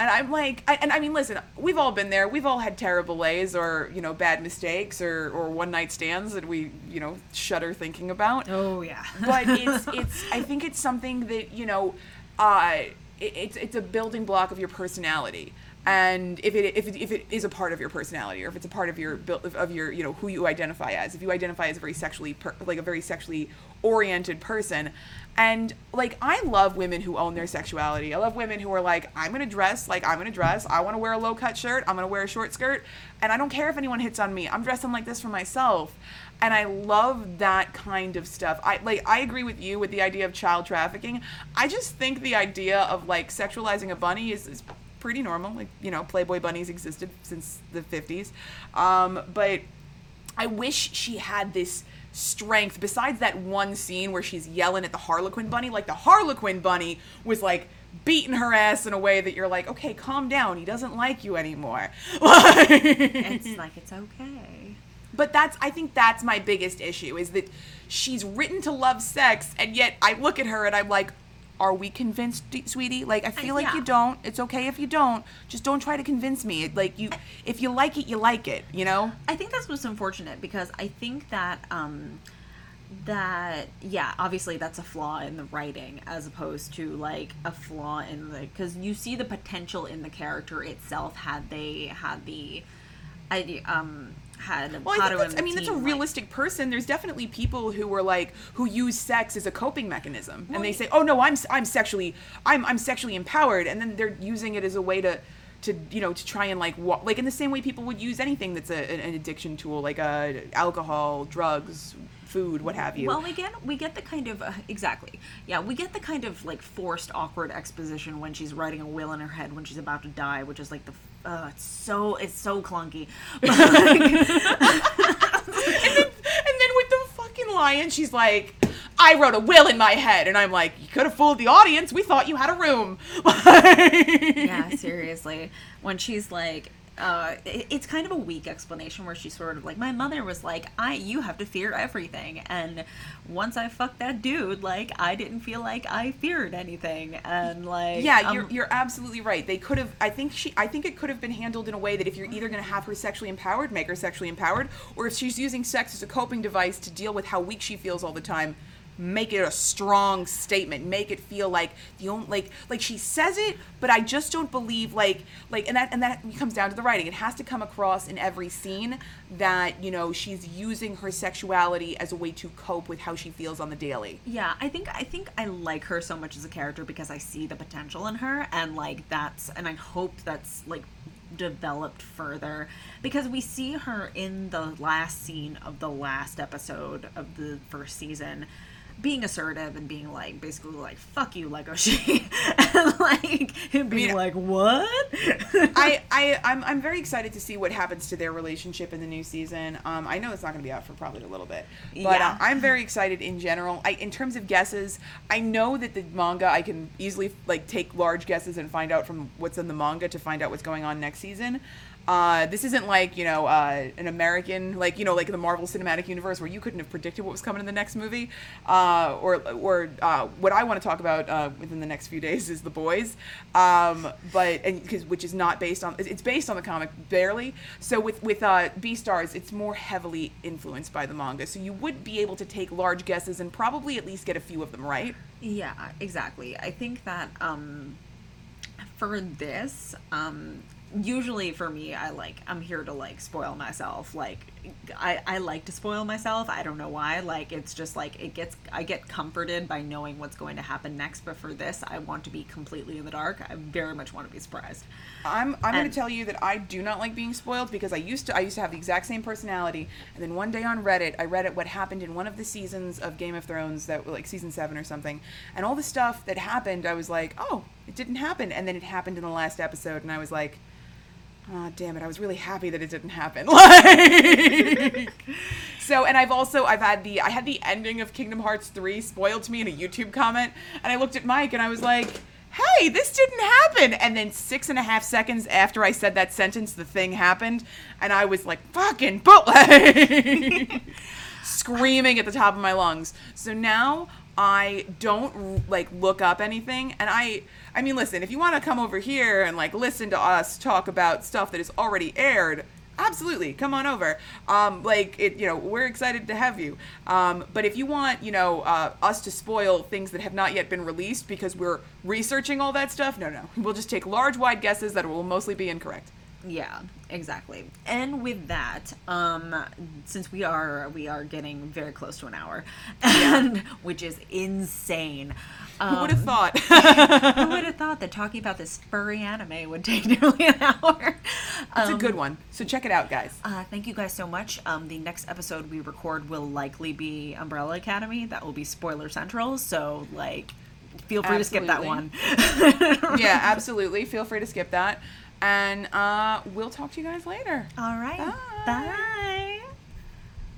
[SPEAKER 2] And I'm like, I, and I mean, listen, we've all been there. We've all had terrible lays or, you know, bad mistakes or, or one night stands that we, you know, shudder thinking about
[SPEAKER 1] oh yeah
[SPEAKER 2] but it's it's I think it's something that you know, uh, it's it's a building block of your personality. And if it, if it if it is a part of your personality, or if it's a part of your of your you know who you identify as, if you identify as a very sexually per, like a very sexually oriented person, and like I love women who own their sexuality. I love women who are like, I'm gonna dress like I'm gonna dress. I want to wear a low cut shirt. I'm gonna wear a short skirt, and I don't care if anyone hits on me. I'm dressing like this for myself and I love that kind of stuff. I like I agree with you with the idea of child trafficking. I just think the idea of like sexualizing a bunny is, is pretty normal. Like you know, Playboy bunnies existed since the fifties, um, but I wish she had this strength besides that one scene where she's yelling at the Harlequin bunny. Like the Harlequin bunny was like beating her ass in a way that you're like, okay, calm down. He doesn't like you anymore.
[SPEAKER 1] It's like it's okay
[SPEAKER 2] but that's I think that's my biggest issue is that she's written to love sex, and yet I look at her and I'm like. Are we convinced, sweetie? Like, I feel like
[SPEAKER 1] yeah.
[SPEAKER 2] you don't. It's okay if you don't. Just don't try to convince me. Like, you, if you like it, you like it. You know?
[SPEAKER 1] I think that's what's unfortunate because I think that um that yeah, obviously that's a flaw in the writing as opposed to like a flaw in the because you see the potential in the character itself had they had the idea um had
[SPEAKER 2] Well, I, that's, I mean, that's a
[SPEAKER 1] Mateen, like-
[SPEAKER 2] realistic person. There's definitely people who are like who use sex as a coping mechanism, and they say, "Oh no, I'm I'm sexually I'm I'm sexually empowered," and then they're using it as a way to to you know to try and like wa- like in the same way people would use anything that's a, an addiction tool like uh, alcohol, drugs, food, what have you.
[SPEAKER 1] Well, we get we get the kind of uh, exactly, yeah, we get the kind of like forced, awkward exposition when she's writing a will in her head when she's about to die, which is like the uh, it's so it's so clunky. But, like,
[SPEAKER 2] and then with the fucking lion, she's like, I wrote a will in my head. And I'm like, you could have fooled the audience. We thought you had a room.
[SPEAKER 1] yeah, seriously, when she's like. Uh, it- it's kind of a weak explanation where she's sort of like my mother was like I you have to fear everything and once I fucked that dude like I didn't feel like I feared anything and like
[SPEAKER 2] Yeah,
[SPEAKER 1] um,
[SPEAKER 2] you're, you're absolutely right. They could have. I think she. I think it could have been handled in a way that if you're either going to have her sexually empowered, make her sexually empowered, or if she's using sex as a coping device to deal with how weak she feels all the time, make it a strong statement. Make it feel like the only like like she says it, but I just don't believe like like and that and that comes down to the writing. It has to come across in every scene that you know she's using her sexuality as a way to cope with how she feels on the daily.
[SPEAKER 1] Yeah, I think I think I like her so much as a character because I see the potential in her and like that's and I hope that's like developed further because we see her in the last scene of the last episode of the first season being assertive and being like basically like fuck you Legoshi and like and being
[SPEAKER 2] mean,
[SPEAKER 1] like what
[SPEAKER 2] I, I I'm, I'm very excited to see what happens to their relationship in the new season. Um, I know it's not going to be out for probably a little bit, but
[SPEAKER 1] Yeah.
[SPEAKER 2] uh, I'm very excited in general. I, in terms of guesses, I know that the manga I can easily like take large guesses and find out from what's in the manga to find out what's going on next season. Uh, this isn't like you know uh, an American like you know like the Marvel Cinematic Universe where you couldn't have predicted what was coming in the next movie, uh, or or uh, what I want to talk about uh, within the next few days is the boys, um, but and because which is not based on it's based on the comic barely. So with with uh, Beastars, it's more heavily influenced by the manga, so you would be able to take large guesses and probably at least get a few of them right.
[SPEAKER 1] Yeah, exactly. I think that um for this, um usually for me I like I'm here to like spoil myself. Like I I like to spoil myself. I don't know why. Like it's just like it gets I get comforted by knowing what's going to happen next, but for this I want to be completely in the dark. I very much want to be surprised.
[SPEAKER 2] I'm I'm going to tell you that I do not like being spoiled because I used to I used to have the exact same personality and then one day on Reddit I read it what happened in one of the seasons of Game of Thrones that like season 7 or something and all the stuff that happened I was like oh it didn't happen and then it happened in the last episode and I was like oh damn it I was really happy that it didn't happen like so and I've also I've had the I had the ending of Kingdom Hearts 3 spoiled to me in a YouTube comment and I looked at Mike and I was like hey, this didn't happen. And then six and a half seconds after I said that sentence, the thing happened. And I was like, fucking bootleg. Screaming at the top of my lungs. So now I don't like look up anything. And I, I mean, listen, if you want to come over here and like listen to us talk about stuff that is already aired, absolutely come on over. Um like it you know we're excited to have you. Um but if you want you know uh us to spoil things that have not yet been released because we're researching all that stuff no no. We'll just take large wide guesses that will mostly be incorrect
[SPEAKER 1] Yeah, exactly. And with that, um, since we are we are getting very close to an hour, and which is insane. Um,
[SPEAKER 2] who would have thought
[SPEAKER 1] who would have thought that talking about this furry anime would take nearly an hour?
[SPEAKER 2] it's a
[SPEAKER 1] Um,
[SPEAKER 2] good one so check it out guys
[SPEAKER 1] Uh, thank you guys so much. Um, the next episode we record will likely be Umbrella Academy. That will be spoiler central. So like, feel free to skip that one.
[SPEAKER 2] yeah absolutely feel free to skip that and uh we'll talk to you guys later
[SPEAKER 1] All right.
[SPEAKER 2] Bye.
[SPEAKER 1] Bye.